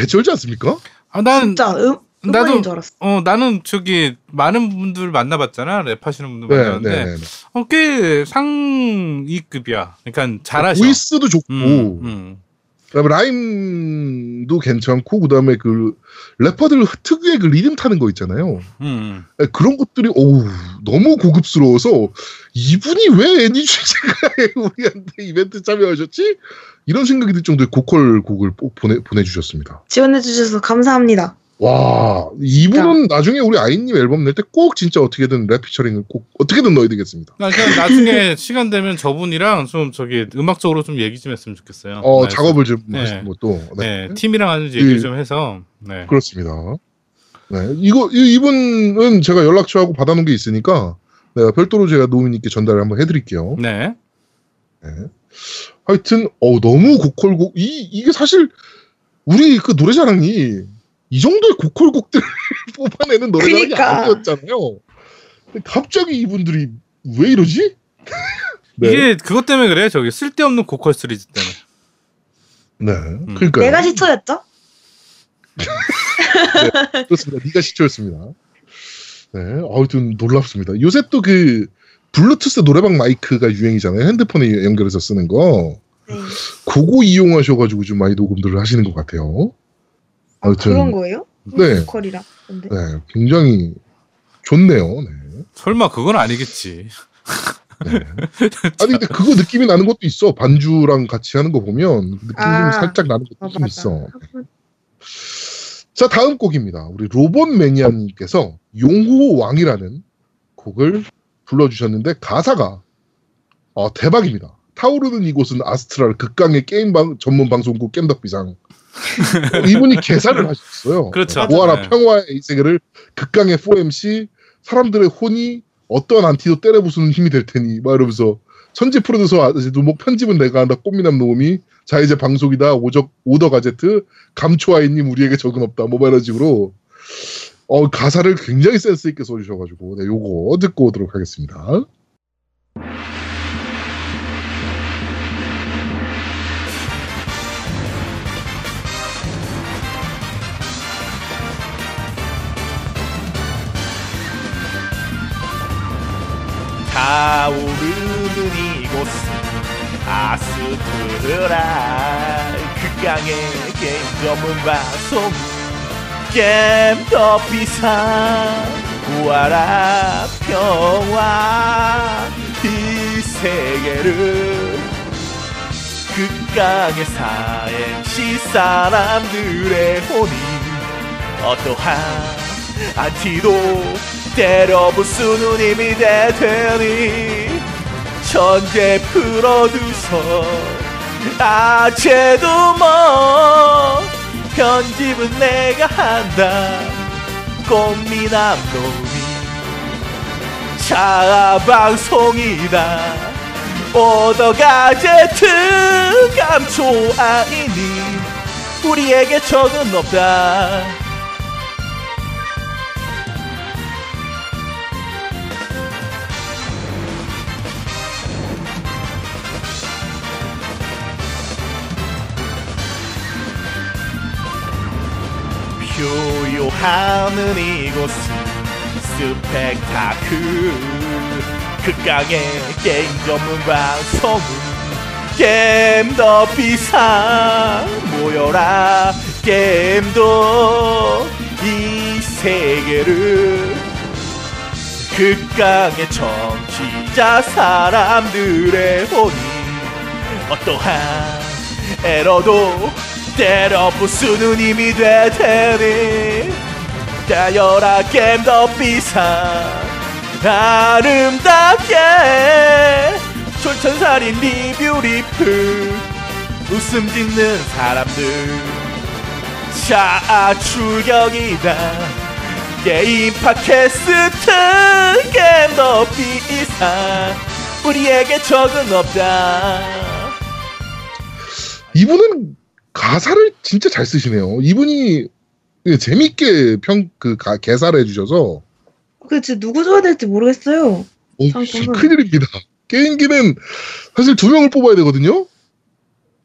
개쩔지 않습니까? 아, 난 진짜 음, 나도 음원인 줄 알았어. 어 나는 저기 많은 분들 만나봤잖아 랩 하시는 분들 네, 만나봤는데 네, 네. 어, 꽤 상위급이야. 그러니까 잘하셔. 보이스도 좋고, 음, 음. 그다음에 라임도 괜찮고, 그다음에 그 래퍼들 특유의 그 리듬 타는 거 있잖아요. 음. 네, 그런 것들이 어우 너무 고급스러워서 이분이 왜 애니주제가에 우리한테 이벤트 참여하셨지? 이런 생각이 들 정도의 고퀄 곡을 꼭 보내 보내주셨습니다. 지원해주셔서 감사합니다. 와 이분은 나중에 우리 아이님 앨범 낼 때 꼭 진짜 어떻게든 랩 피처링을 꼭 어떻게든 넣어야 되겠습니다. 그러니까 나중에 시간 되면 저분이랑 좀 저기 음악적으로 좀 얘기 좀 했으면 좋겠어요. 어 네, 작업을 좀 네. 하시는 것도 네. 네, 팀이랑 하는 얘기를 그- 좀 해서 네. 그렇습니다. 네 이거 이- 이분은 제가 연락처하고 받아놓은 게 있으니까 내가 별도로 제가 노미님께 전달을 한번 해드릴게요. 네. 네. 하여튼 어 너무 고퀄곡 이 이게 사실 우리 그 노래자랑이 이 정도의 고퀄곡들을 뽑아내는 노래자랑이 그니까. 아니었잖아요. 근데 갑자기 이분들이 왜 이러지? 네. 이게 그것 때문에 그래. 저기 쓸데없는 고퀄 시리즈 때문에. 네. 그러니까 내가 시초였죠? 그렇습니다. 네가 시초였습니다. 네. 아무튼 놀랍습니다. 요새 또 그 블루투스 노래방 마이크가 유행이잖아요. 핸드폰에 연결해서 쓰는 거. 네. 그거 이용하셔가지고 좀 많이 녹음들을 하시는 것 같아요. 아, 아무튼 그런 거예요? 네. 보컬이라. 근데. 네, 굉장히 좋네요. 네. 설마 그건 아니겠지. 아니 근데 그거 느낌이 나는 것도 있어. 반주랑 같이 하는 거 보면 느낌이 아. 좀 살짝 나는 것도 아, 좀 맞아. 있어. 자 다음 곡입니다. 우리 로봇 매니아님께서 용호 왕이라는 곡을 불러주셨는데 가사가 어, 대박입니다. 타오르는 이곳은 아스트랄 극강의 게임 방, 전문 방송국 겜덕비상. 어, 이분이 개사를 하셨어요. 그렇죠. 모아라 네. 평화의 이 세계를 극강의 4MC 사람들의 혼이 어떠한 안티도 때려 부수는 힘이 될 테니 막 이러면서 천재 프로듀서 아저씨도 뭐 편집은 내가 한다 꽃미남 노음이 자 이제 방송이다 오적 오더 가제트 감초아이님 우리에게 적은 없다 뭐 이런 식으로 어 가사를 굉장히 센스 있게 써주셔가지고 네 요거 듣고 오도록 하겠습니다. 타오르는 이곳 아스트라 극강의 게임 전문 방송 게임 더 비상 구하라 평화 이 세계를 극강의 사행시 사람들의 혼이 어떠한 안티도 때려 부수는 힘이 될 테니 천재 프로듀서 아재도 뭐 편집은 내가 한다. 꽃미남 놈이 자 방송이다. 오더 가제트 감초 아이니 우리에게 적은 없다 표요하는 이곳은 스펙타클. 극강의 게임 전문 방송은 게임 더 비상. 모여라 게임도 이 세계를. 극강의 청취자 사람들의 혼이 어떠한 에러도 때려 부수는 힘이 될 테니? 달려라 겜덕비상 아름답게. 촌철살인 리뷰 리플 웃음 짓는 사람들. 자 출격이다. 게임 팟캐스트 겜덕비상. 우리에게 적은 없다. 이분은 가사를 진짜 잘 쓰시네요. 이분이 재밌게 평그 개사를 해주셔서 그 진짜 누구 줘야 될지 모르겠어요. 어, 상품은. 큰일입니다. 게임기는 사실 두 명을 뽑아야 되거든요.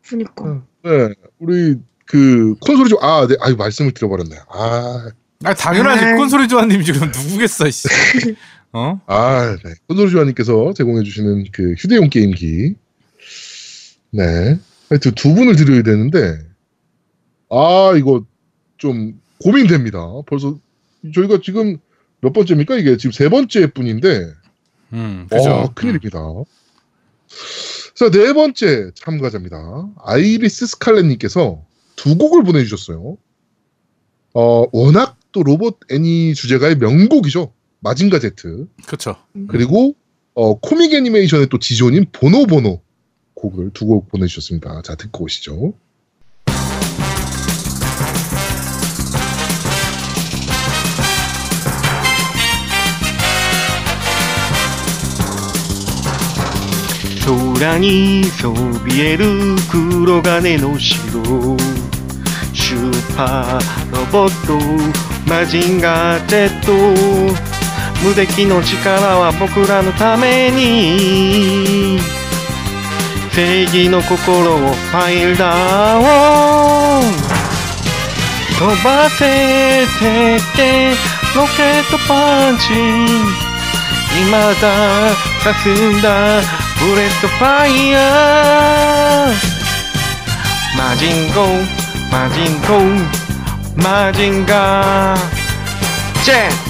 그니까. 네, 우리 그 콘솔이 좀, 아, 네, 아유, 말씀을 드려버렸네. 아, 아 당연하지 아. 콘솔이 조아님 지금 누구겠어 씨. 어? 아, 네. 콘솔이 조아님께서 제공해주시는 그 휴대용 게임기. 네. 하여튼 두 분을 드려야 되는데, 아, 이거 좀 고민됩니다. 벌써 저희가 지금 몇 번째입니까? 이게 지금 세 번째 뿐인데, 음 그죠 어, 큰일입니다. 자, 네 번째 참가자입니다. 아이리스 스칼렛님께서 두 곡을 보내주셨어요. 어, 워낙 또 로봇 애니 주제가의 명곡이죠. 마징가 제트. 그쵸 그리고, 어, 코믹 애니메이션의 또 지존인 보노보노 곡을 두 곡 보내주셨습니다. 자, 듣고 오시죠. 소랑이 소비에르 구로가네 노시로 슈파 로봇도 마징가 젯도無敵の力は僕らのために 正義の心をファイラーを飛ばせててロケットパンチ。未だ霞んだブレッドファイヤー。マジンゴーマジンゴー。マジンガー。ジェン。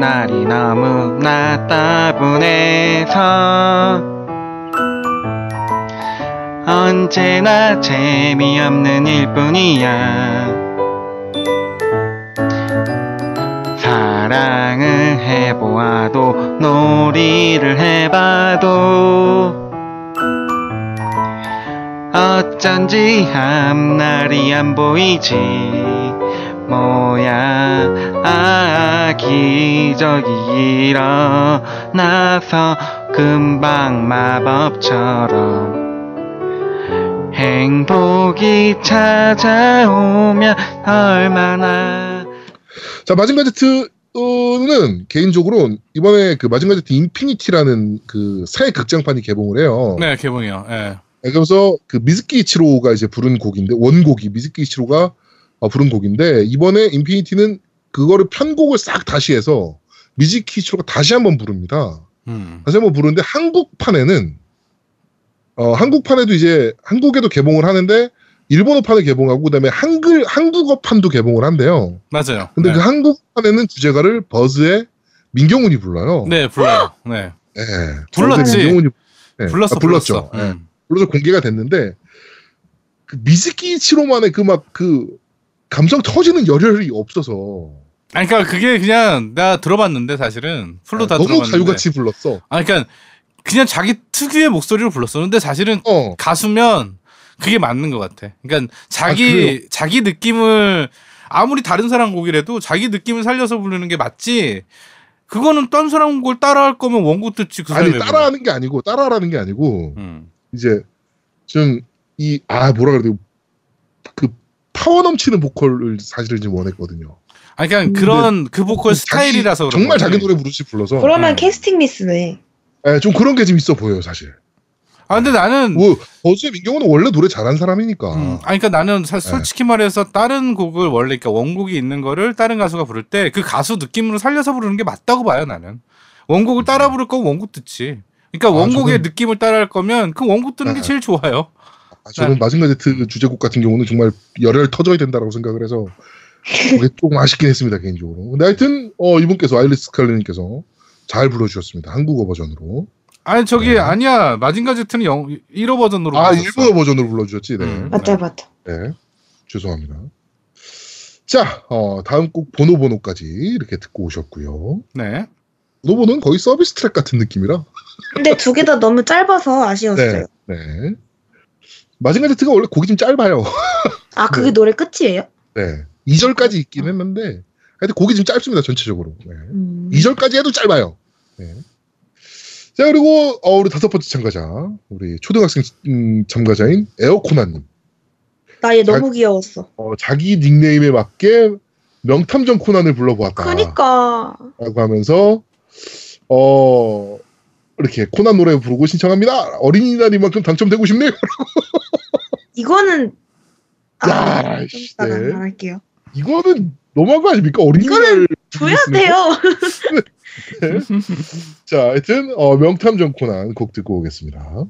그날이 너무나 따분해서 언제나 재미없는 일뿐이야. 사랑을 해보아도 놀이를 해봐도 어쩐지 앞날이 안 보이지. 뭐야 아 기적이 일어나서 금방 마법처럼 행복이 찾아오면 얼마나 자, 마징가 제트는 개인적으로 이번에 그 마징가 제트 Infinity라는 그 새 극장판이 개봉을 해요. 네 개봉이요 예 네, 그래서 그 미즈키 이치로가 이제 부른 곡인데 원곡이 미즈키 이치로가 어, 부른 곡인데 이번에 인피니티는 그거를 편곡을 싹 다시 해서 미즈키 이치로가 다시 한번 부릅니다. 음. 다시 한번 부르는데 한국판에는 어 한국판에도 이제 한국에도 개봉을 하는데 일본어판을 개봉하고 그다음에 한글 한국어판도 개봉을 한대요. 맞아요 근데 네. 그 한국판에는 주제가를 버즈의 민경훈이 불러요. 네 불러요 네 네. 불렀지. 민경훈이 네. 불렀어 아, 불렀죠. 불렀어. 네. 음. 불러서 공개가 됐는데 그 미즈키 이치로만의 그 막그 감성 터지는 열혈이 없어서 아니 그러니까 그게 그냥 내가 들어봤는데 사실은 풀로 다 아, 너무 들어봤는데 가요같이 불렀어. 아 그러니까 그냥 자기 특유의 목소리로 불렀어 근데 사실은 어. 가수면 그게 맞는 것 같아. 그러니까 아, 자기 그래요? 자기 느낌을 아무리 다른 사람 곡이라도 자기 느낌을 살려서 부르는 게 맞지. 그거는 딴 사람 곡을 따라할 거면 원곡 듣지 그 아니 따라하는 게 아니고 따라하는 게 아니고 음. 이제 좀 이 아 뭐라 그래야 돼? 그 파워 넘치는 보컬을 사실은 좀 원했거든요. 아니 그냥 그런 그 보컬 자기- 스타일이라서 그런 정말. 자기 노래 부르시 불러서 그러면 음. 캐스팅 미스네. 예, 좀 그런 게 좀 있어 보여요 사실. 아 근데 나는 뭐 버즈의 민경훈은 원래 노래 잘하는 사람이니까. 음, 아니 그러니까 나는 사- 네. 솔직히 말해서 다른 곡을 원래 그러니까 원곡이 있는 거를 다른 가수가 부를 때 그 가수 느낌으로 살려서 부르는 게 맞다고 봐요 나는. 원곡을 따라 부를 거면 원곡 듣지. 그러니까 음. 아, 원곡의 저는- 느낌을 따라 할 거면 그 원곡 듣는 게 네. 제일 좋아요. 아, 저는 네. 마징가 제트 주제곡 같은 경우는 정말 열혈 터져야 된다라고 생각을 해서 그게 조금 아쉽긴 했습니다 개인적으로. 근데 하여튼 어, 이분께서 아일리스 칼리님께서 잘 불러주셨습니다 한국어 버전으로. 아니 저기 네. 아니야 마징가 제트는 영 1호 버전으로 아 불렀어. 일본어 버전으로 불러주셨지. 네. 음. 맞다 맞다. 네. 죄송합니다. 자, 어, 다음 곡 보노 보노까지 이렇게 듣고 오셨고요. 네. 보노보노는 거의 서비스 트랙 같은 느낌이라. 근데 두 개 다 너무 짧아서 아쉬웠어요. 네. 네. 마징가 제트가 원래 곡이 좀 짧아요. 아 그게 네. 노래 끝이에요? 네. 2절까지 있긴 했는데 하여튼 곡이 좀 짧습니다 전체적으로. 네. 음. 2절까지 해도 짧아요. 네. 자 그리고 어, 우리 다섯 번째 참가자 우리 초등학생 음, 참가자인 에어코나님 나 얘 너무 귀여웠어. 어, 자기 닉네임에 맞게 명탐정 코난을 불러보았다. 그니까. 라고 하면서 어 이렇게 코난 노래 부르고 신청합니다. 어린이날이만큼 당첨되고 싶네요. 이거는 아, 야, 좀 씨, 이따가 네. 말할게요. 이거는 너무한 거 아닙니까? 어린이날 줘야 돼요. 자, 하여튼 어, 명탐정 코난 곡 듣고 오겠습니다.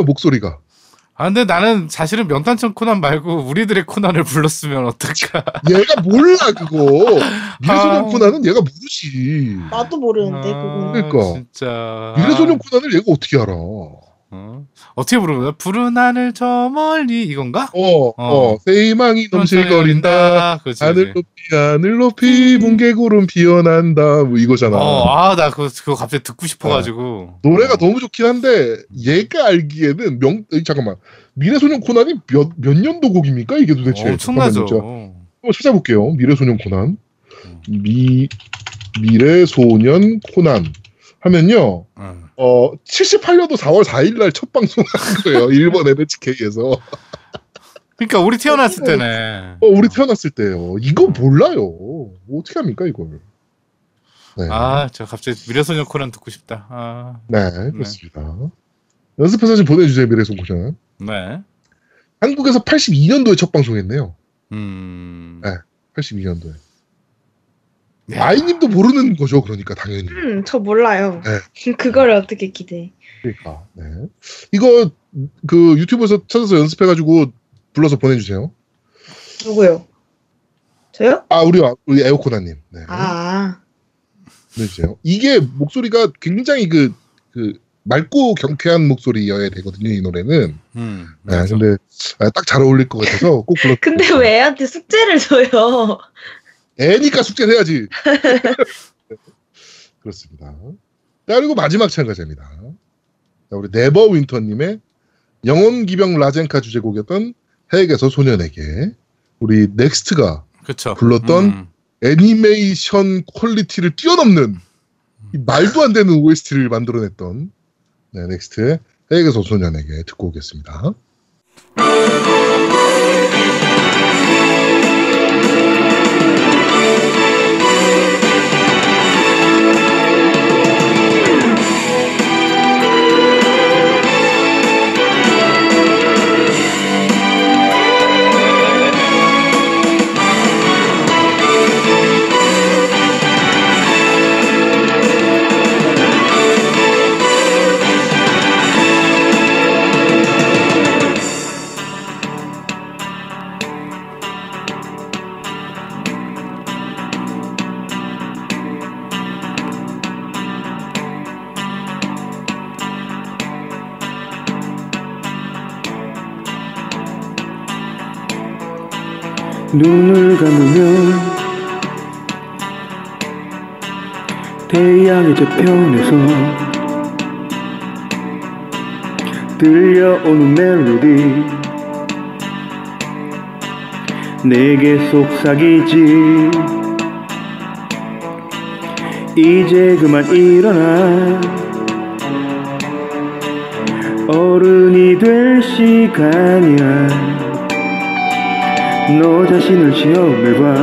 파릇파릇하네요 목소리가. 아 근데 나는 사실은 명탐정 코난 말고 우리들의 코난을 불렀으면 어떨까? 얘가 몰라 그거. 미래소년 아. 코난은 얘가 모르지. 나도 모르는데 아, 그건. 그러니까. 진짜 미래소년 코난을 얘가 어떻게 알아? 어? 어떻게 부르는 거야? 푸른 하늘 저 멀리 이건가? 어, 어, 세이망이 넘실거린다. 그치, 하늘. 높이 하늘 높이 뭉게구름 피어난다. 뭐 이거잖아. 어, 아, 나 그거, 그거 갑자기 듣고 싶어가지고. 노래가 너무 좋긴 한데 얘가 알기에는 명 잠깐만 미래소년 코난이 몇 몇 년도 곡입니까 이게 도대체? 어, 엄청나죠. 한번 찾아볼게요. 미래소년 코난 미 미래소년 코난 하면요. 응. 어 78년도 4월 4일 날 첫 방송한 거예요. 일본 NHK에서. 그러니까 우리 태어났을 때네. 어 우리 태어났을 때요. 이거 몰라요. 어떻게 합니까 이걸? 네. 아, 저 갑자기 미래소년 코난 듣고 싶다. 아, 네, 그렇습니다. 연습해서 좀 보내주세요, 미래소년 코난. 네. 한국에서 82년도에 첫 방송했네요. 음. 네. 82년도에. 야, 아이님도 모르는 거죠, 그러니까 당연히. 음, 저 몰라요. 네. 그걸 어떻게 기대? 그러니까. 네. 이거 그 유튜브에서 찾아서 연습해가지고 불러서 보내주세요. 누구요? 저요? 아 우리 우리 에어코나님. 네. 아, 보내주세요. 이게 목소리가 굉장히 그 그 맑고 경쾌한 목소리여야 되거든요, 이 노래는. 음. 네, 맞아. 근데 딱 잘 어울릴 것 같아서 꼭 불러. 근데 왜 애한테 숙제를 줘요? 애니까 숙제를 해야지. 그렇습니다. 자, 그리고 마지막 참가자입니다. 자, 우리 네버 윈터님의 영혼 기병 라젠카 주제곡이었던 해에게서 소년에게 우리 넥스트가 그쵸. 불렀던 음. 애니메이션 퀄리티를 뛰어넘는 이 말도 안 되는 OST를 만들어냈던 네, 넥스트의 해에게서 소년에게 듣고 오겠습니다. 눈을 감으면 태양의 저편에서 들려오는 멜로디. 내게 속삭이지. 이제 그만 일어나. 어른이 될 시간이야 너 자신을 시험해봐.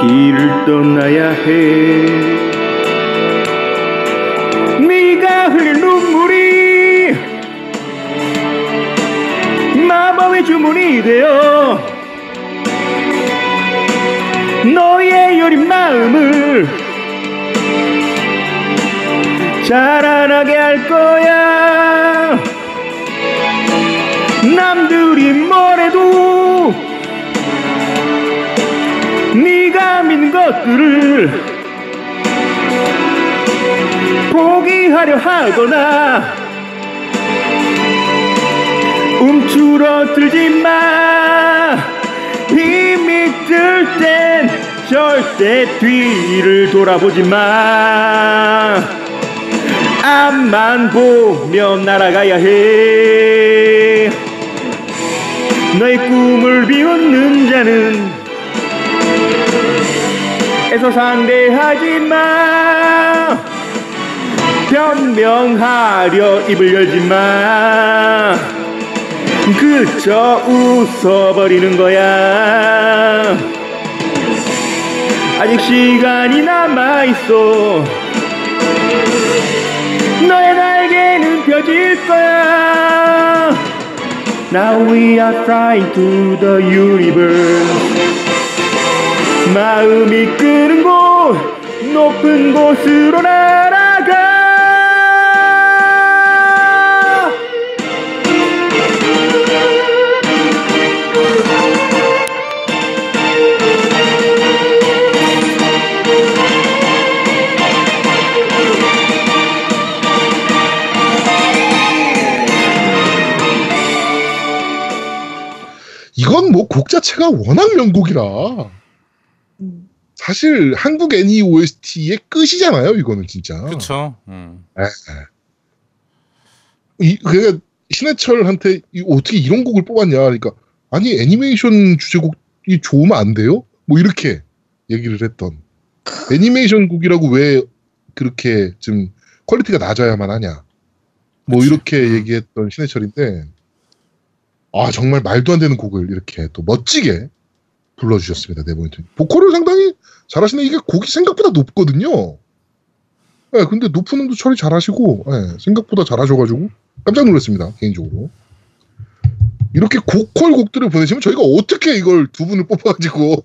길을 떠나야 해. 네가 흘린 눈물이 마법의 주문이 되어 너의 여린 마음을 자라나게 할 거야 것들을 포기하려 하거나 움츠러들지 마. 힘이 들 땐 절대 뒤를 돌아보지 마. 앞만 보며 날아가야 해. 너의 꿈을 비웃는 자는 애써 상대하지 마. 변명하려 입을 열지 마. 그저 웃어버리는 거야. 아직 시간이 남아있어. 너의 날개는 펴질 거야. Now we are flying to the universe 마음이 끄는 곳 높은 곳으로 날아가 이건 뭐 곡 자체가 워낙 명곡이라 음. 사실 한국 애니 OST의 끝이잖아요. 이거는 진짜. 그쵸. 음. 이, 그러니까 신해철한테 이- 어떻게 이런 곡을 뽑았냐 그러니까 아니 애니메이션 주제곡이 좋으면 안 돼요? 뭐 이렇게 얘기를 했던 애니메이션 곡이라고 왜 그렇게 좀 퀄리티가 낮아야만 하냐 뭐 그치. 이렇게 음. 얘기했던 신해철인데 아 정말 말도 안 되는 곡을 이렇게 또 멋지게 불러주셨습니다 네버윈터 보컬을 상당히 잘하시네. 이게 곡이 생각보다 높거든요. 예, 근데 높은 음도 처리 잘하시고 예, 생각보다 잘하셔가지고 깜짝 놀랐습니다 개인적으로. 이렇게 고퀄 곡들을 보내시면 저희가 어떻게 이걸 두 분을 뽑아가지고.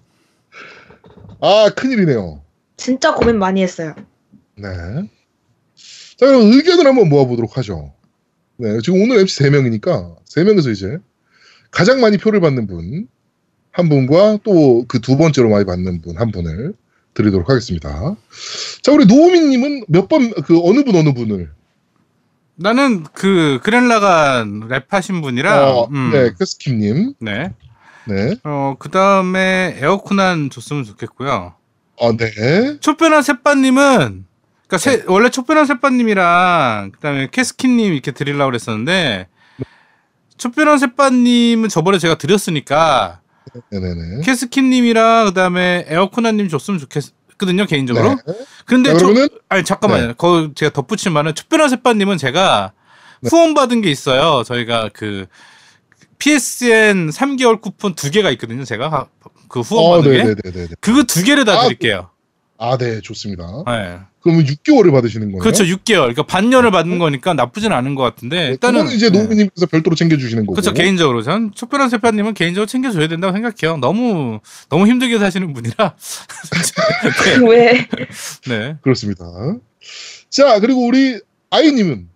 아 큰일이네요. 진짜 고민 많이 했어요. 네. 자 그럼 의견을 한번 모아보도록 하죠. 네 지금 오늘 MC 3 명이니까 3 명에서 이제 가장 많이 표를 받는 분 한 분과 또 그 두 번째로 많이 받는 분 한 분을 드리도록 하겠습니다 자 우리 노우미님은 몇 번 그 어느 분 어느 분을 나는 그 그랜라가 랩하신 분이랑 어, 음, 네, 캐스킴님. 네. 네. 어, 그 다음에 에어코난 줬으면 좋겠고요. 아, 네. 촛변한 새빠님은, 그니까 세- 원래 촛변한 새빠님이랑, 그 다음에 캐스킨님 이렇게 드리려고 그랬었는데, 촛변한 새빠님은 저번에 제가 드렸으니까, 네네네. 캐스킨님이랑 그 다음에 에어코난님 줬으면 좋겠거든요, 개인적으로. 네. 근데 자, 저- 그러면은 아니 잠깐만요. 네. 거 제가 덧붙인 말은 촛변한 새빠님은 제가 네. 후원 받은 게 있어요. 저희가 그 PSN 3개월 쿠폰 두 개가 있거든요. 제가 하- 그 후원 어, 받은 게. 그거 두 개를 다 아, 드릴게요. 아, 네, 좋습니다. 네. 그러면 6개월을 받으시는 거예요? 그렇죠. 6개월. 그러니까 반년을 받는 거니까 나쁘진 않은 것 같은데 일단은 일단은 이제 네. 노우미님께서 별도로 챙겨주시는 거고. 그렇죠. 개인적으로 전 촛변한 새빠님은 개인적으로 챙겨줘야 된다고 생각해요. 너무 너무 힘들게 사시는 분이라. 왜? 네. 그렇습니다. 자, 그리고 우리 아이님은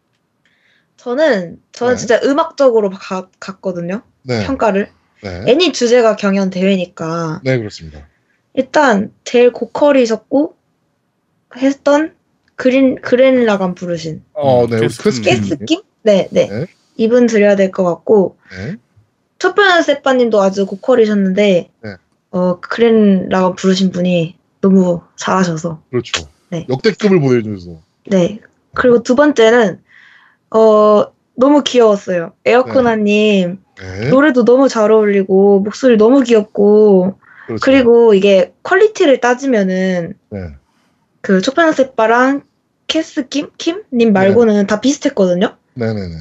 저는 저는 네. 진짜 음악적으로 가, 갔거든요. 네, 평가를. 네, 애니 주제가 경연 대회니까 네, 그렇습니다. 일단 제일 고퀄이셨고 했던 그린 그랜라간 부르신 어, 음, 네. 깨스킴? 네, 네. 네. 이분 드려야 될 것 같고 네, 첫변한 세빠님도 아주 고퀄이셨는데 네. 어 그랜라고 부르신 분이 너무 잘하셔서 그렇죠. 네. 역대급을 보여줘서. 네 그리고 두 번째는 어 너무 귀여웠어요 에어코나님 네. 노래도 너무 잘 어울리고 목소리 너무 귀엽고 그렇죠. 그리고 이게 퀄리티를 따지면은 네. 그 초편한 세빠랑 캐스 킴? 킴님 말고는 다 비슷했거든요 네네네.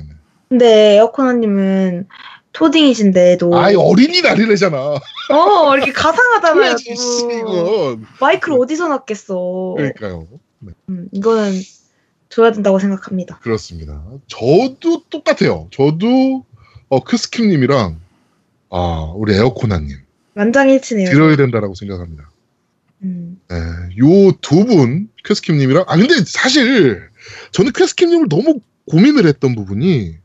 근데 에어코나님은 초딩이신데도 아이 어린이 날이래잖아. 어 이렇게 가상하잖아요. 이건. 마이크를 어디서 놨겠어. 그러니까요. 음, 이거는 줘야 된다고 생각합니다. 그렇습니다. 저도 똑같아요. 저도 어 크스킴님이랑 아 우리 에어코나님 만장일치네요. 들어야 된다라고 생각합니다. 음, 네, 요두 분 퀘스킴님이랑 아 근데 사실 저는 퀘스킴님을 너무 고민을 했던 부분이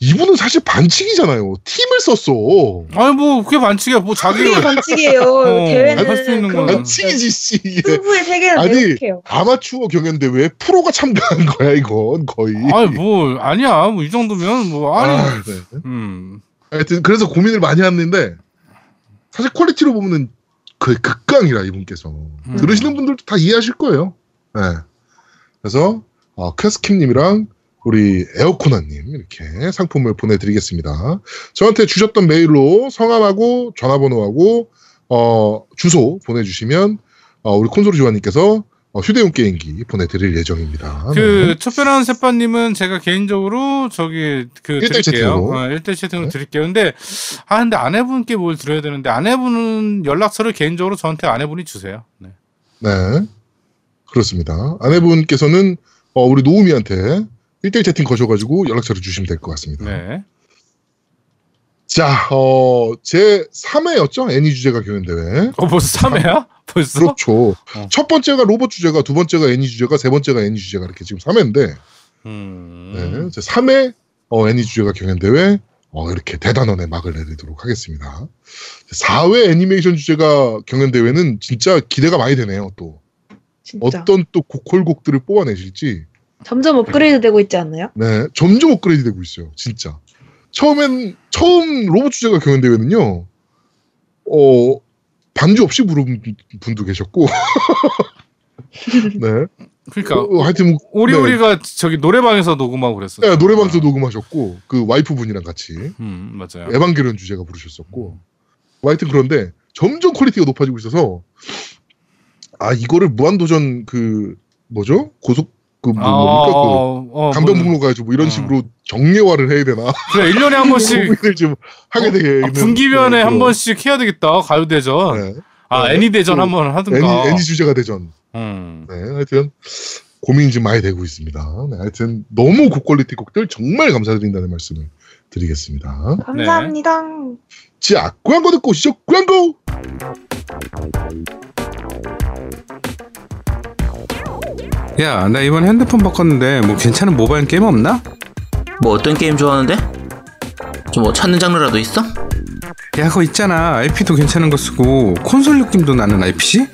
이분은 사실 반칙이잖아요. 팀을 썼어. 아니 뭐 그게 반칙이야. 뭐 자기가 반칙이에요. 어, 대회는 할수 있는. 거 반칙이지 씨. 승부의 세계는 아니. 아마추어 경연대회 프로가 참가한 거야 이건 거의. 아니 뭐 아니야. 뭐 이 정도면 뭐 아니. 아, 네. 음. 하여튼 그래서 고민을 많이 했는데 사실 퀄리티로 보면은 거의 극강이라 이분께서 음. 들으시는 분들도 다 이해하실 거예요. 네. 그래서 어, 퀘스킴님이랑 우리 에어코나님 이렇게 상품을 보내드리겠습니다. 저한테 주셨던 메일로 성함하고 전화번호하고 어, 주소 보내주시면 어, 우리 콘솔 조아님께서 어, 휴대용 게임기 보내드릴 예정입니다. 그 첫변한 세빠님은 제가 개인적으로 저기 그 일대일 드릴게요. 채팅으로. 어, 1대 채팅으로 네. 드릴게요. 근데 아 근데 아내분께 뭘 드려야 되는데 아내분은 연락처를 개인적으로 저한테 아내분이 주세요. 네. 네. 그렇습니다. 아내분께서는 어, 우리 노우미한테 1대1 채팅 거셔가지고 연락처를 주시면 될 것 같습니다. 네. 자, 어, 제 3회였죠? 애니 주제가 경연대회. 어 벌써 3회야? 벌써? 그렇죠. 어. 첫 번째가 로봇 주제가, 두 번째가 애니 주제가, 세 번째가 애니 주제가 이렇게 지금 3회인데, 음. 네, 제 3회 어, 애니 주제가 경연대회, 어, 이렇게 대단원의 막을 내리도록 하겠습니다. 4회 애니메이션 주제가 경연대회는 진짜 기대가 많이 되네요, 또. 진짜. 어떤 또 고퀄곡들을 뽑아내실지. 점점 업그레이드 되고 있지 않나요? 네, 점점 업그레이드 되고 있어요. 진짜. 처음엔, 처음 로봇 주제가 경연대회는요, 어, 반주 없이 부른 분도 계셨고, 네. 그러니까 어, 하여튼, 뭐, 오리오리가 저기 노래방에서 녹음하고 그랬어요. 네, 노래방도 녹음하셨고, 그 와이프 분이랑 같이, 음 맞아요. 에반게리온 주제가 부르셨었고, 뭐 하여튼 그런데, 점점 퀄리티가 높아지고 있어서, 아, 이거를 무한도전 그, 뭐죠? 고속, 그, 뭐, 뭡니까? 그, 어, 어, 강변북로 가지고 뭐 이런 어. 식으로 정례화를 해야 되나? 그래 1 년에 한 번씩 좀 하게 되게 아, 분기변에 네, 한 번씩 해야 되겠다. 가요 대전. 네. 아 네. 애니 대전 또 한번 하든가. 애니, 애니 주제가 대전. 음. 네, 하여튼 고민이 좀 많이 되고 있습니다. 네, 하여튼 너무 고퀄리티 곡들 정말 감사드린다는 말씀을 드리겠습니다. 감사합니다. 자, 광고 듣고 오시죠. 광고. 야, 나 이번 핸드폰 바꿨는데 뭐 괜찮은 모바일 게임 없나? 뭐 어떤 게임 좋아하는데? 좀 뭐 찾는 장르라도 있어? 야, 그거 있잖아. IP도 괜찮은 거 쓰고 콘솔 느낌도 나는 RPG?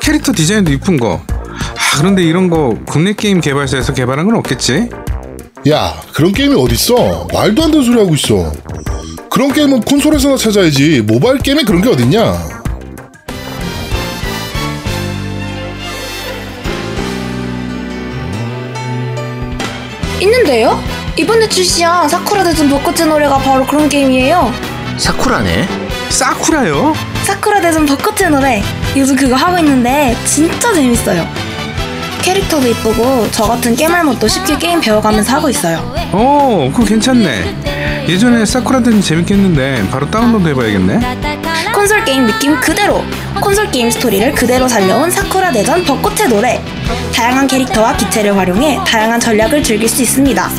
캐릭터 디자인도 이쁜 거. 아, 그런데 이런 거 국내 게임 개발사에서 개발한 건 없겠지? 야, 그런 게임이 어딨어? 말도 안 되는 소리 하고 있어. 그런 게임은 콘솔에서나 찾아야지. 모바일 게임에 그런 게 어딨냐? 있는데요? 이번에 출시한 사쿠라 대전 벚꽃의 노래가 바로 그런 게임이에요. 사쿠라네. 사쿠라요? 사쿠라 대전 벚꽃의 노래. 요즘 그거 하고 있는데 진짜 재밌어요. 캐릭터도 이쁘고 저 같은 겜알못도 쉽게 게임 배워가면서 하고 있어요. 어, 그거 괜찮네. 예전에 사쿠라 대전 재밌겠는데 바로 다운로드 해봐야겠네. 콘솔 게임 느낌 그대로 콘솔 게임 스토리를 그대로 살려온 사쿠라 대전 벚꽃의 노래 다양한 캐릭터와 기체를 활용해 다양한 전략을 즐길 수 있습니다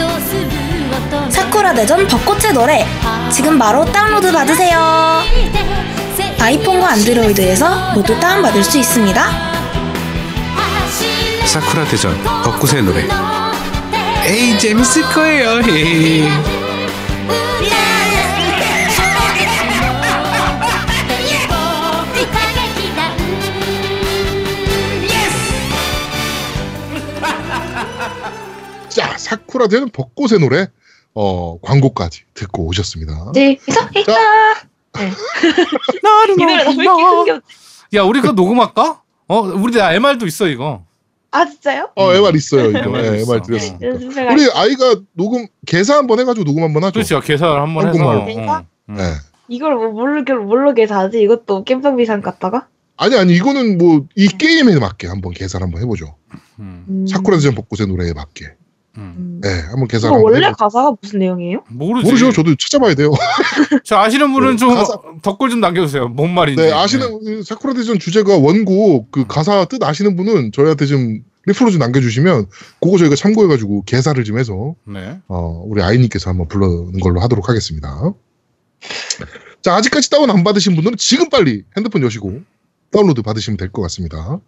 사쿠라 대전 벚꽃의 노래 지금 바로 다운로드 받으세요 아이폰과 안드로이드에서 모두 다운받을 수 있습니다 사쿠라 대전 벚꽃의 노래. 에이 재밌을 거예요. 되는 벚꽃의 노래. 어, 광고까지 듣고 오셨습니다. 네, 이사. 네. 나를 이 노래 너무 이렇게 흥겹. 야 우리 그거 녹음할까? 어 우리 나 MR도 있어 이거. 아 진짜요? 어, MR 있어요, 이거. MR 네. MR 드렸습니다. 연습해가. 우리 아이가 녹음, 개사 한번 해가지고 녹음 한번 하죠. 그렇죠 계산을 한번 해서. 한국말로. 어. 음. 네. 이걸 뭐 모르게 모르게 사지 이것도 깸성비상 갔다가. 아니, 아니, 이거는 뭐, 이 게임에 맞게 한번 계산 한번 해보죠. 음. 음. 사쿠라 대전 벚꽃의 노래에 맞게. 음. 네, 한번 계산 한번 원래 해보죠. 가사가 무슨 내용이에요? 모르지. 모르죠. 저도 찾아봐야 돼요. 저 아시는 분은 네, 좀 가사- 댓글 좀 남겨주세요. 뭔 말인지. 네, 아시는 그 사쿠라 대전 주제가 원곡 그 가사 뜻 아시는 분은 저희한테 좀 리플로 좀 남겨주시면 그거 저희가 참고해가지고 개사를 좀 해서 네. 어, 우리 아이님께서 한번 불러는 걸로 하도록 하겠습니다. 자, 아직까지 다운 안 받으신 분들은 지금 빨리 핸드폰 여시고 다운로드 받으시면 될 것 같습니다.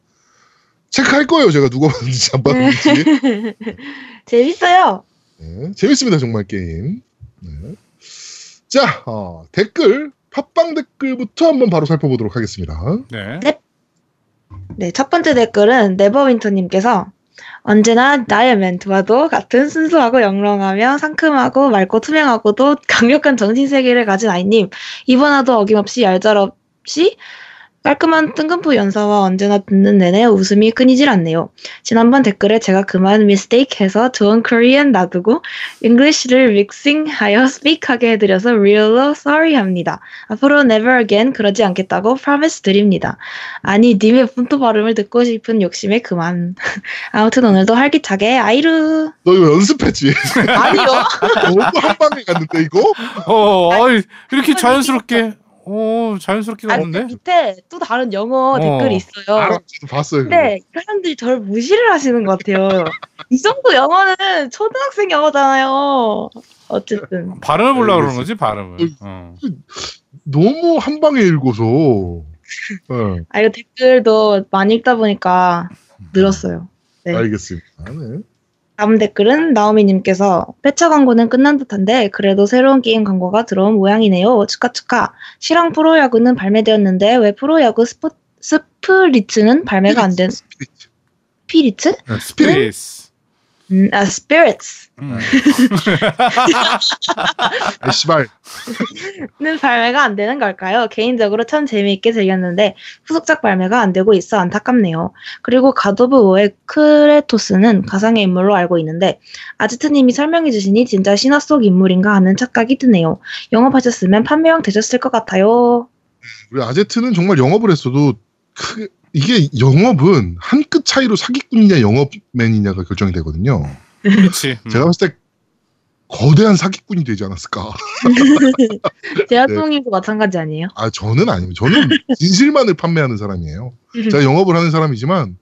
체크할 거예요, 제가 누가 받는지 안 받는지. 재밌어요. 네, 재밌습니다, 정말 게임. 네. 자, 어, 댓글, 팟빵 댓글부터 한번 바로 살펴보도록 하겠습니다. 네. 네, 첫 번째 댓글은 네버윈터님께서 언제나 나의 멘트와도 같은 순수하고 영롱하며 상큼하고 맑고 투명하고도 강력한 정신세계를 가진 아이님 이번화도 어김없이 얄짤없이 깔끔한 뜬금포 연사와 언제나 듣는 내내 웃음이 끊이질 않네요. 지난번 댓글에 제가 그만 mistake 해서 좋은 Korean 놔두고 English를 믹싱하여 speak하게 해드려서 real로 sorry 합니다. 앞으로 never again 그러지 않겠다고 promise 드립니다. 아니 님의 본토 발음을 듣고 싶은 욕심에 그만. 아무튼 오늘도 활기차게 아이루. 너 이거 연습했지? 아니요. 너무 한 방에 갔는데, 이거? 어, 어이, 이렇게 자연스럽게, 어, 자연스럽게 아니 갔는데? 밑에 또 다른 영어 어. 댓글이 있어요. 알아, 봤어요. 그거. 근데 사람들이 저를 무시를 하시는 것 같아요. 이 정도 영어는 초등학생 영어잖아요. 어쨌든. 발음을 보려고 그러는 거지, 발음을. 어. 너무 한 방에 읽어서. 네, 아 이거 댓글도 많이 읽다 보니까 늘었어요. 네. 알겠습니다. 네. 다음 댓글은 나오미님께서 패차 광고는 끝난 듯한데 그래도 새로운 게임 광고가 들어온 모양이네요. 축하 축하. 실황 프로야구는 발매되었는데 왜 프로야구 스포, 스프리츠는 발매가 안 된? 스피리츠? 아 스피리츠. 음. 아, 씨발. 는 발매가 안 되는 걸까요? 개인적으로 참 재미있게 즐겼는데 후속작 발매가 안 되고 있어 안타깝네요. 그리고 가도브 오의 크레토스는 가상의 인물로 알고 있는데 아지트님이 설명해 주시니 진짜 신화 속 인물인가 하는 착각이 드네요. 영업하셨으면 판매형 되셨을 것 같아요. 우리 아제트는 정말 영업을 했어도 크게, 이게 영업은 한 끗 차이로 사기꾼이냐 영업맨이냐가 결정이 되거든요. 그렇지. 음. 제가 봤을 때 거대한 사기꾼이 되지 않았을까. 제아송님도 마찬가지 아니에요? 아, 저는 아니에요. 저는 진실만을 판매하는 사람이에요. 제가 영업을 하는 사람이지만,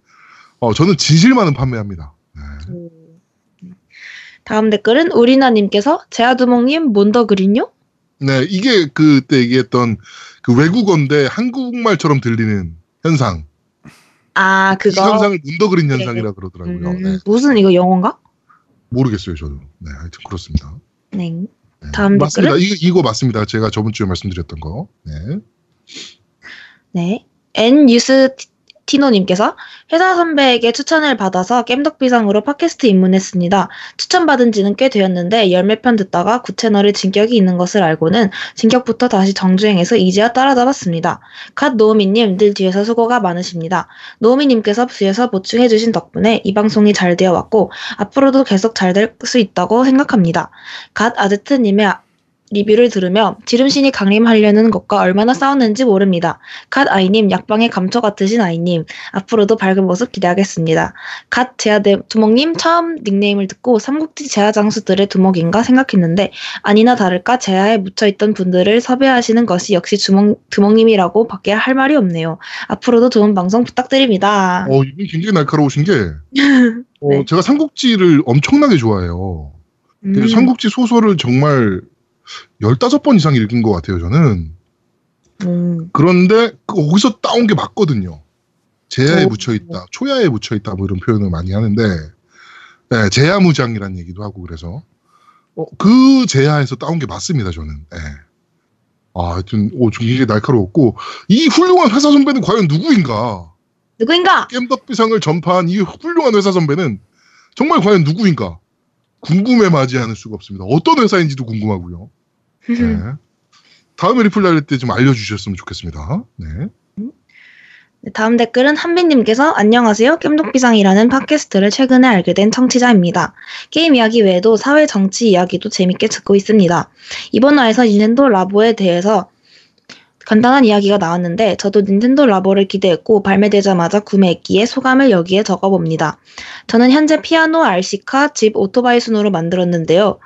어, 저는 진실만은 판매합니다. 다음 댓글은 우리나님께서 제아두목님 뭔더 그린요? 네, 이게 그때 얘기했던 그 외국어인데 한국말처럼 들리는 현상. 아이 그거 현상을 문더 그린 네. 현상이라 그러더라고요. 음, 네. 무슨 이거 영어인가? 모르겠어요, 저도. 네, 하여튼 그렇습니다. 네. 다음 맞습니다. 댓글은 이거, 이거 맞습니다. 제가 저번 주에 말씀드렸던 거. 네. 네. N뉴스 티노님께서 회사 선배에게 추천을 받아서 겜덕비상으로 팟캐스트 입문했습니다. 추천받은 지는 꽤 되었는데 열몇편 듣다가 구 채널에 진격이 있는 것을 알고는 진격부터 다시 정주행해서 이제야 따라잡았습니다. 갓 노우미님 늘 뒤에서 수고가 많으십니다. 노우미님께서 뒤에서 보충해주신 덕분에 이 방송이 잘 되어 왔고 앞으로도 계속 잘 될 수 있다고 생각합니다. God 아제트님의 리뷰를 들으며 지름신이 강림하려는 것과 얼마나 싸웠는지 모릅니다. God 아이님, 약방의 감초 같으신 아이님, 앞으로도 밝은 모습 기대하겠습니다. God 재야 대- 두목님 처음 닉네임을 듣고 삼국지 재야 장수들의 두목인가 생각했는데 아니나 다를까 재야에 묻혀있던 분들을 섭외하시는 것이 역시 주목, 두목님이라고 밖에 할 말이 없네요. 앞으로도 좋은 방송 부탁드립니다. 어, 이분 굉장히 날카로우신 게, 어, 네. 제가 삼국지를 엄청나게 좋아해요. 음. 삼국지 소설을 정말 15번 이상 읽은 것 같아요, 저는. 음. 그런데 그 거기서 따온 게 맞거든요. 제야에 오. 묻혀 있다, 초야에 묻혀 있다, 뭐 이런 표현을 많이 하는데, 네, 제야무장이라는 얘기도 하고 그래서, 어, 그 제야에서 따온 게 맞습니다, 저는. 네. 아, 하여튼, 오, 좀 굉장히 날카로웠고, 이 훌륭한 회사 선배는 과연 누구인가? 누구인가? 겜덕비상을 전파한 이 훌륭한 회사 선배는 정말 과연 누구인가? 궁금해 마지 않을 수가 없습니다. 어떤 회사인지도 궁금하고요. 네. 다음에 리플 달릴 때 좀 알려주셨으면 좋겠습니다. 네. 네, 다음 댓글은 한빈님께서 안녕하세요. 겜독비상이라는 팟캐스트를 최근에 알게 된 청취자입니다. 게임 이야기 외에도 사회 정치 이야기도 재밌게 듣고 있습니다. 이번 화에서 닌텐도 라보에 대해서 간단한 이야기가 나왔는데 저도 닌텐도 라보를 기대했고 발매되자마자 구매했기에 소감을 여기에 적어봅니다. 저는 현재 피아노, RC카, 집, 오토바이 순으로 만들었는데요.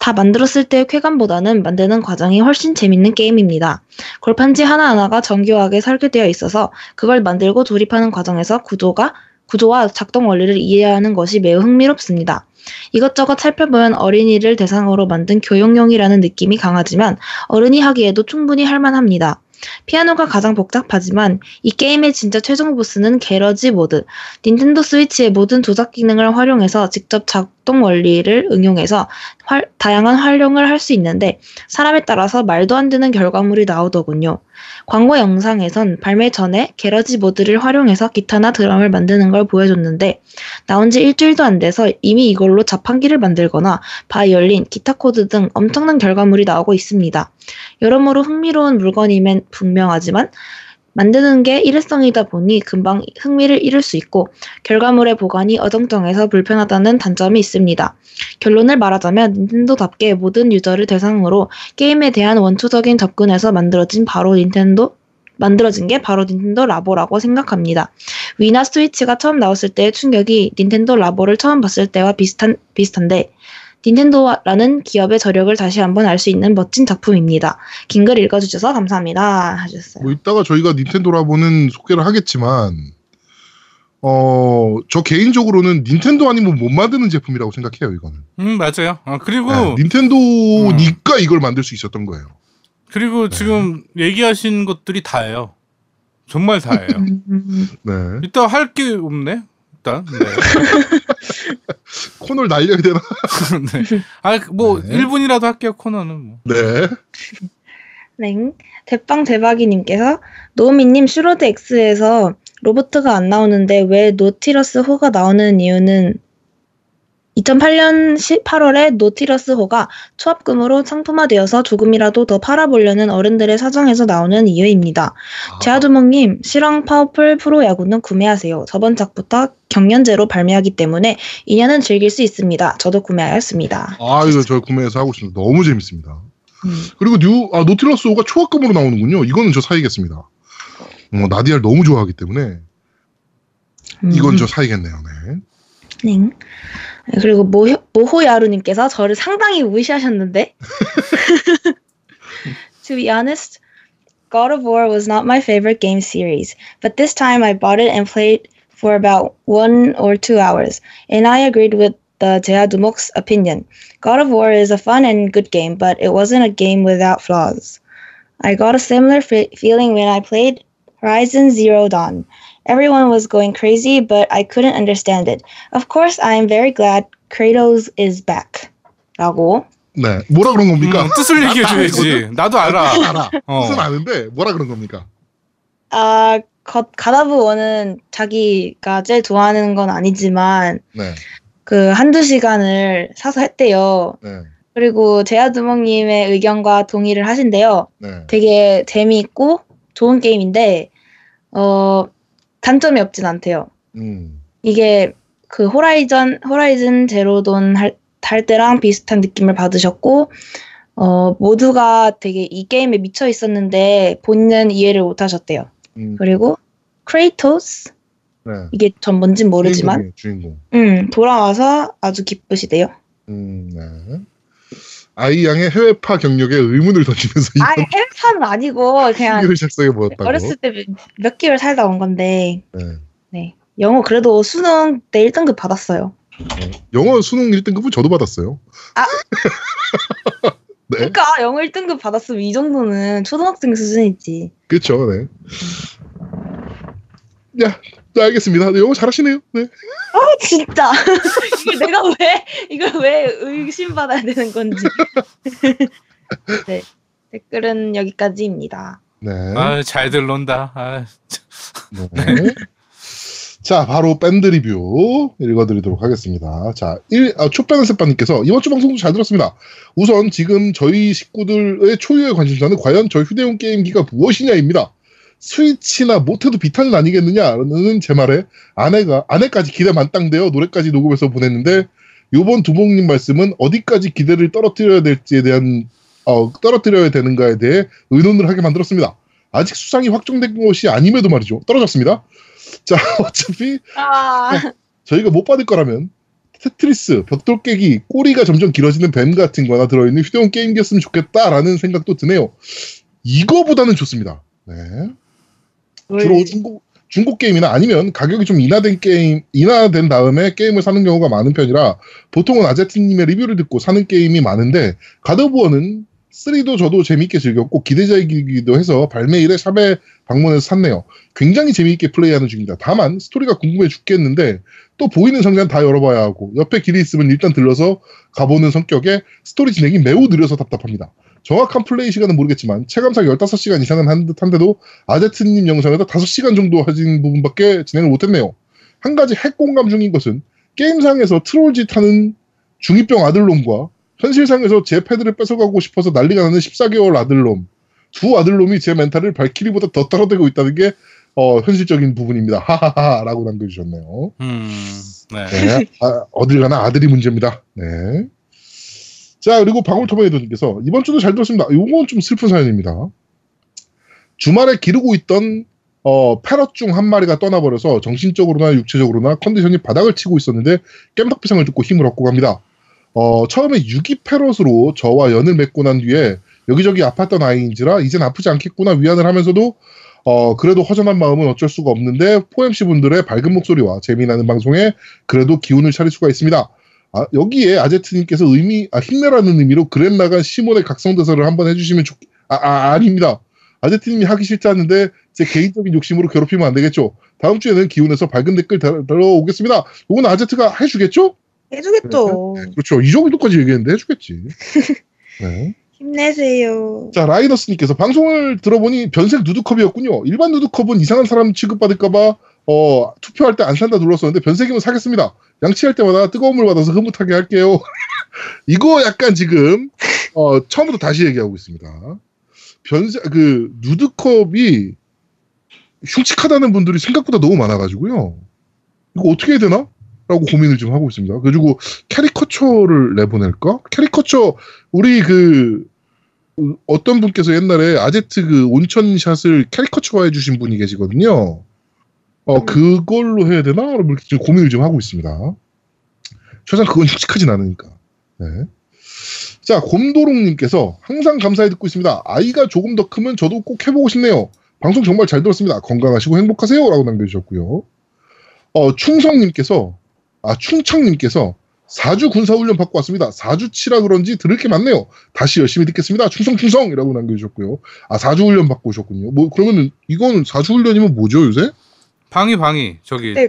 다 만들었을 때의 쾌감보다는 만드는 과정이 훨씬 재밌는 게임입니다. 골판지 하나하나가 정교하게 설계되어 있어서 그걸 만들고 조립하는 과정에서 구조가 구조와 작동 원리를 이해하는 것이 매우 흥미롭습니다. 이것저것 살펴보면 어린이를 대상으로 만든 교육용이라는 느낌이 강하지만 어른이 하기에도 충분히 할만합니다. 피아노가 가장 복잡하지만 이 게임의 진짜 최종 보스는 게러지 모드. 닌텐도 스위치의 모든 조작 기능을 활용해서 직접 작동 원리를 응용해서 활- 다양한 활용을 할 수 있는데 사람에 따라서 말도 안 되는 결과물이 나오더군요. 광고 영상에선 발매 전에 게러지 모드를 활용해서 기타나 드럼을 만드는 걸 보여줬는데 나온 지 일주일도 안 돼서 이미 이걸로 자판기를 만들거나 바이올린, 기타 코드 등 엄청난 결과물이 나오고 있습니다. 여러모로 흥미로운 물건이면 분명하지만 만드는 게 일회성이다 보니 금방 흥미를 잃을 수 있고 결과물의 보관이 어정쩡해서 불편하다는 단점이 있습니다. 결론을 말하자면 닌텐도답게 모든 유저를 대상으로 게임에 대한 원초적인 접근에서 만들어진 바로 닌텐도 만들어진 게 바로 닌텐도 라보라고 생각합니다. 위나 스위치가 처음 나왔을 때의 충격이 닌텐도 라보를 처음 봤을 때와 비슷한 비슷한데 닌텐도라는 기업의 저력을 다시 한번 알 수 있는 멋진 작품입니다. 긴 글 읽어주셔서 감사합니다. 하셨어요. 뭐 이따가 저희가 닌텐도 라보는 소개를 하겠지만 어, 저 개인적으로는 닌텐도 아니면 못 만드는 제품이라고 생각해요, 이거는. 음 맞아요. 아, 그리고 네, 닌텐도니까 이걸 만들 수 있었던 거예요. 그리고 지금 얘기하신 것들이 다예요. 정말 다예요. 네. 이따 할게 없네. 일단. 네. 코너를 날려야 되나? 네. 아, 뭐 1분이라도 할게요. 코너는 뭐. 네. 네. 대빵 대박이님께서 노미님 슈로드 X에서 로보트가 안 나오는데 왜 노티러스 호가 나오는 이유는 2008년 8월에 노티러스 호가 초합금으로 상품화되어서 조금이라도 더 팔아보려는 어른들의 사정에서 나오는 이유입니다. 재야두목님, 실황 파워풀 프로야구는 구매하세요. 저번 작부터 격년제로 발매하기 때문에 2년은 즐길 수 있습니다. 저도 구매하였습니다. 아, 이거 저 구매해서 하고 있습니다. 너무 재밌습니다. 음. 그리고 뉴, 아, 노틸러스호가 초합금으로 나오는군요. 이거는 저 사야겠습니다. 어, 나디아를 너무 좋아하기 때문에 이건 저 사야겠네요. 네. 네. 그리고 모, 모호야루님께서 저를 상당히 무시하셨는데. to be honest, God of War was not my favorite game series, but this time I bought it and played for about one or two hours, and I agreed with the Jeadumok's opinion. God of War is a fun and good game, but it wasn't a game without flaws. I got a similar fe- feeling when I played Horizon Zero Dawn. Everyone was going crazy, but I couldn't understand it. Of course, I am very glad Kratos is back. 라고. 네. 뭐라 그런 겁니까? 음, 뜻을 얘기해 줘야지. 나도 알아. 알아. 어. 뜻은 아는데 뭐라 그런 겁니까? 아, 겉, 가다브 원은 자기가 제일 좋아하는 건 아니지만, 네. 그 한두 시간을 사서 했대요. 네. 그리고 제아두목님의 의견과 동의를 하신대요. 네. 되게 재미있고 좋은 게임인데, 어, 단점이 없진 않대요. 음. 이게 그 Horizon, Horizon Zero Dawn 할, 할 때랑 비슷한 느낌을 받으셨고, 어, 모두가 되게 이 게임에 미쳐 있었는데 본인은 이해를 못 하셨대요. 음. 그리고 크레이토스? 네. 이게 전 뭔진 모르지만, 주인공. 음, 돌아와서 아주 기쁘시대요. 음, 네. 아이 양의 해외파 경력에 의문을 던지면서 아, 이런 해외파는 아니고, 그냥 신기를 작성해 보았다고. 어렸을 때 몇 개월 살다 온 건데, 네. 네. 영어 그래도 수능 때 1등급 받았어요. 영어 수능 1등급은 저도 받았어요. 아. 네. 그러니까 영어 1등급 받았으면 이 정도는 초등학생 수준이지. 그렇죠. 네. 야, 네, 알겠습니다. 네, 영어 잘하시네요. 네. 아 진짜 이게 내가 왜 이걸 왜 의심받아야 되는 건지. 네 댓글은 여기까지입니다. 네. 아, 잘들 논다. 아, 네. 자, 바로 밴드 리뷰 읽어드리도록 하겠습니다. 자, 1, 아, 초편한세빠님께서 이번 주 방송도 잘 들었습니다. 우선 지금 저희 식구들의 초유의 관심사는 과연 저 휴대용 게임기가 무엇이냐입니다. 스위치나 못해도 비타는 아니겠느냐라는 제 말에 아내가, 아내까지 기대 만땅되어 노래까지 녹음해서 보냈는데 요번 두목님 말씀은 어디까지 기대를 떨어뜨려야 될지에 대한, 어, 떨어뜨려야 되는가에 대해 의논을 하게 만들었습니다. 아직 수상이 확정된 것이 아님에도 말이죠. 떨어졌습니다. 자, 어차피 아, 저희가 못 받을 거라면 테트리스, 벽돌 깨기, 꼬리가 점점 길어지는 뱀 같은 거나 들어있는 휴대용 게임기였으면 좋겠다라는 생각도 드네요. 이거보다는 좋습니다. 네. 주로 중국, 중국 게임이나 아니면 가격이 좀 인하된 게임, 인하된 다음에 게임을 사는 경우가 많은 편이라 보통은 아제트님의 리뷰를 듣고 사는 게임이 많은데 God of War는 3도 저도 재미있게 즐겼고 기대작이기도 해서 발매일에 shop에 방문해서 샀네요. 굉장히 재미있게 플레이하는 중입니다. 다만 스토리가 궁금해 죽겠는데 또 보이는 상자는 다 열어봐야 하고 옆에 길이 있으면 일단 들러서 가보는 성격에 스토리 진행이 매우 느려서 답답합니다. 정확한 플레이 시간은 모르겠지만 체감상 15시간 이상은 한 듯한데도 아제트님 영상에서 5시간 정도 하신 부분밖에 진행을 못했네요. 한 가지 핵공감 중인 것은 게임상에서 트롤짓 하는 중2병 아들놈과 현실상에서 제 패드를 뺏어가고 싶어서 난리가 나는 14개월 아들놈 두 아들놈이 제 멘탈을 발키리보다 더 떨어대고 있다는 게 어, 현실적인 부분입니다. 하하하라고 남겨주셨네요. 음, 네. 네. 아, 어딜 가나 아들이 문제입니다. 네. 자, 그리고 방울토마이도님께서 이번 주도 잘 들었습니다. 요건 좀 슬픈 사연입니다. 주말에 기르고 있던 어, 패럿 중 한 마리가 떠나버려서 정신적으로나 육체적으로나 컨디션이 바닥을 치고 있었는데 깸덕비상을 듣고 힘을 얻고 갑니다. 어, 처음에 유기 패럿으로 저와 연을 맺고 난 뒤에 여기저기 아팠던 아이인지라 이젠 아프지 않겠구나 위안을 하면서도 어, 그래도 허전한 마음은 어쩔 수가 없는데 포엠씨 분들의 밝은 목소리와 재미나는 방송에 그래도 기운을 차릴 수가 있습니다. 아, 여기에 아제트님께서 의미, 아, 힘내라는 의미로 그랜 나간 시몬의 각성대사를 한번 해주시면 좋, 아, 아, 아닙니다. 아제트님이 하기 싫지 않은데 제 개인적인 욕심으로 괴롭히면 안 되겠죠. 다음 주에는 기운에서 밝은 댓글 달- 달아오겠습니다. 이건 아제트가 해주겠죠? 해주겠죠. 그렇죠. 이 정도까지 얘기했는데 해주겠지. 네. 힘내세요. 자, 라이너스님께서 방송을 들어보니 변색 누드컵이었군요. 일반 누드컵은 이상한 사람 취급받을까봐, 어, 투표할 때 안 산다 눌렀었는데 변색이면 사겠습니다. 양치할 때마다 뜨거운 물 받아서 흐뭇하게 할게요. 이거 약간 지금, 어, 처음부터 다시 얘기하고 있습니다. 변색, 그, 누드컵이 흉측하다는 분들이 생각보다 너무 많아가지고요. 이거 어떻게 해야 되나? 라고 고민을 좀 하고 있습니다. 그리고 캐리커처를 내보낼까? 캐리커처, 우리 그, 어떤 분께서 옛날에 아제트 그 온천 shot을 캐리커처화 해주신 분이 계시거든요. 어, 그걸로 해야 되나? 라고 이렇게 지금 고민을 좀 하고 있습니다. 최소한 그건 흉측하진 않으니까. 네. 자, 곰도롱님께서 항상 감사히 듣고 있습니다. 아이가 조금 더 크면 저도 꼭 해보고 싶네요. 방송 정말 잘 들었습니다. 건강하시고 행복하세요. 라고 남겨주셨고요. 어, 충성님께서, 아, 충청님께서 4주 군사훈련 받고 왔습니다. 4주치라 그런지 들을 게 많네요. 다시 열심히 듣겠습니다. 충성충성! 이라고 남겨주셨고요. 아, 4주 훈련 받고 오셨군요. 뭐, 그러면은, 이건 4주 훈련이면 뭐죠, 요새? 방위 방위 저기 네.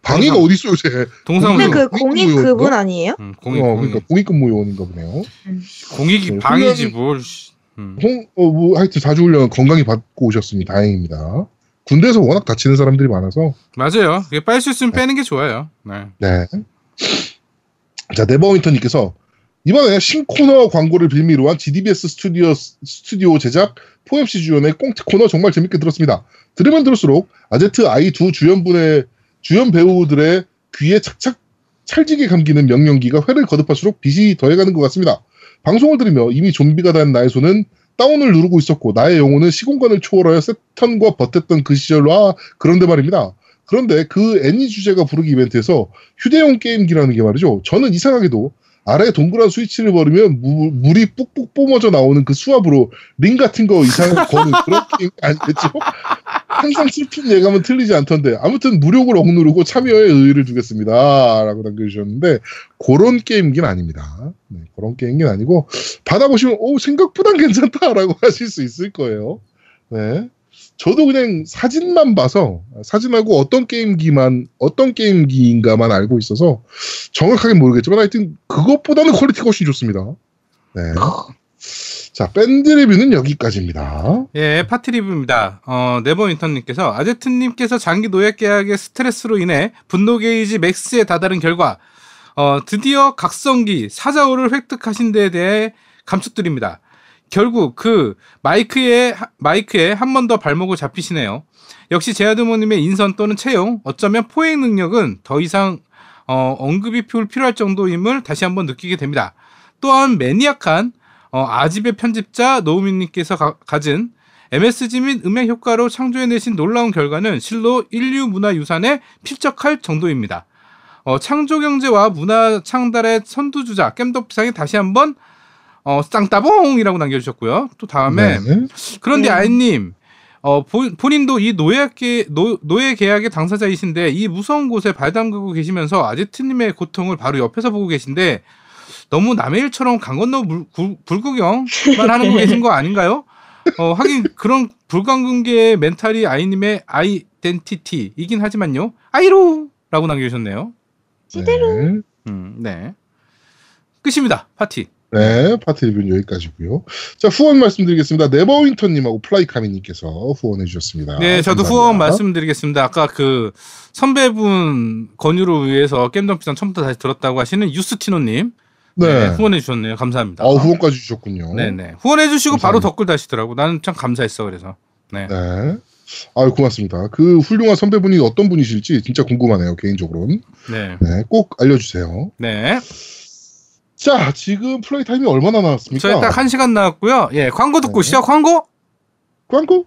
방위가 동상- 어딨어, 요새? 동사무소 근데 그 공익? 그분 아니에요? 음, 공익 어, 공익 그러니까 공익근무 요원인가 보네요. 공익이 네, 방이지 훈련이- 뭘. 씨. 음. 홍, 어, 뭐, 하여튼 4주 훈련 건강히 받고 오셨으니 다행입니다. 군대에서 워낙 다치는 사람들이 많아서. 맞아요. 빨 수 있으면 빼는 게 좋아요. 네. 네. 자, 네버윈터님께서 이번에 신코너 광고를 빌미로 한 GDBS 스튜디오, 스튜디오 제작 포엠C 주연의 꽁트 코너 정말 재밌게 들었습니다. 들으면 들을수록 아제트 아이 두 주연분의, 주연 배우들의 귀에 착착 찰지게 감기는 명령기가 회를 거듭할수록 빛이 더해가는 것 같습니다. 방송을 들으며 이미 좀비가 된 나의 손은 다운을 누르고 있었고 나의 영혼은 시공간을 초월하여 세턴과 버텼던 그 시절과 그런데 말입니다. 그런데 그 애니 주제가 부르기 이벤트에서 휴대용 게임기라는 게 말이죠. 저는 이상하게도 아래에 동그란 스위치를 버리면 무- 물이 뿍뿍 뿜어져 나오는 그 수압으로 링 같은 거 이상하게 거는 그런 게임 아니겠죠? 항상 슬픈 예감은 틀리지 않던데 아무튼 무력을 억누르고 참여에 의의를 두겠습니다. 라고 남겨주셨는데 그런 게임기는 아닙니다. 네, 그런 게임기는 아니고 받아보시면 오 생각보단 괜찮다라고 하실 수 있을 거예요. 네. 저도 그냥 사진만 봐서 사진하고 어떤 게임기만 어떤 게임기인가만 알고 있어서 정확하게 모르겠지만 하여튼 그것보다는 퀄리티가 훨씬 좋습니다. 네. 자, 밴드 리뷰는 여기까지입니다. 예, 파티 리뷰입니다. 어, 네버윈턴님께서 아제트님께서 장기 노예 계약의 스트레스로 인해 분노 게이지 max에 다다른 결과 어, 드디어 각성기 사자후를 획득하신 데에 대해 감축드립니다. 결국 그 마이크에 하- 마이크에 한 번 더 발목을 잡히시네요. 역시 재야두목님의 인선 또는 채용, 어쩌면 포획 능력은 더 이상 어, 언급이 필- 필요할 정도임을 다시 한번 느끼게 됩니다. 또한 maniac한 어, 아집의 편집자 노우민님께서 가, 가진 MSG 및 음향 효과로 창조해내신 놀라운 결과는 실로 인류 문화 유산에 필적할 정도입니다. 어, 창조 경제와 문화 창달의 선두주자 겜덕비상에 다시 한번 어, 쌍따봉이라고 남겨주셨고요. 또 다음에 네. 그런데 음. 아이님 어, 본- 본인도 이 노예, 계, 노, 노예 계약의 당사자이신데 이 무서운 곳에 발 담그고 계시면서 아제트님의 고통을 바로 옆에서 보고 계신데 너무 남의 일처럼 강 건너 물, 구- 불구경만 하는 거 계신 거 아닌가요? 어, 하긴 그런 불광금계의 멘탈이 아이님의 아이덴티티이긴 하지만요. 아이로라고 남겨주셨네요. 네. 음, 네. 끝입니다. 파티. 네, 파티 리뷰는 여기까지고요. 자, 후원 말씀드리겠습니다. 네버윈터님하고 플라이카미님께서 후원해 주셨습니다. 네, 저도 감사합니다. 후원 말씀드리겠습니다. 아까 그 선배분 권유로 위해서 겜덕비상 처음부터 다시 들었다고 하시는 유스티노님 네. 후원해 주셨네요. 감사합니다. 어, 후원까지 주셨군요. 네네 후원해 주시고 바로 감사합니다. 댓글 다시더라고. 나는 참 감사했어 그래서. 네. 네. 아유, 고맙습니다. 그 훌륭한 선배분이 어떤 분이실지 진짜 궁금하네요, 개인적으로는. 네. 네, 꼭 알려주세요. 네. 자, 지금 플레이 타임이 얼마나 남았습니까? 저희 딱한 시간 나왔고요. 예, 광고 듣고 네. 시작 광고. 광고?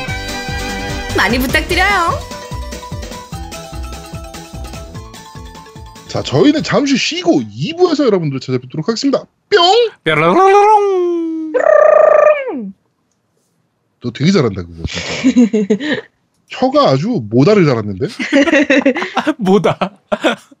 많이 부탁드려요. 자, 저희는 잠시 쉬고 2부에서 여러분들 찾아뵙도록 하겠습니다. 뿅! 뾰로로롱. 너 되게 잘한다, 그거 진짜. 혀가 아주 모다를 잘았는데? 뭐다?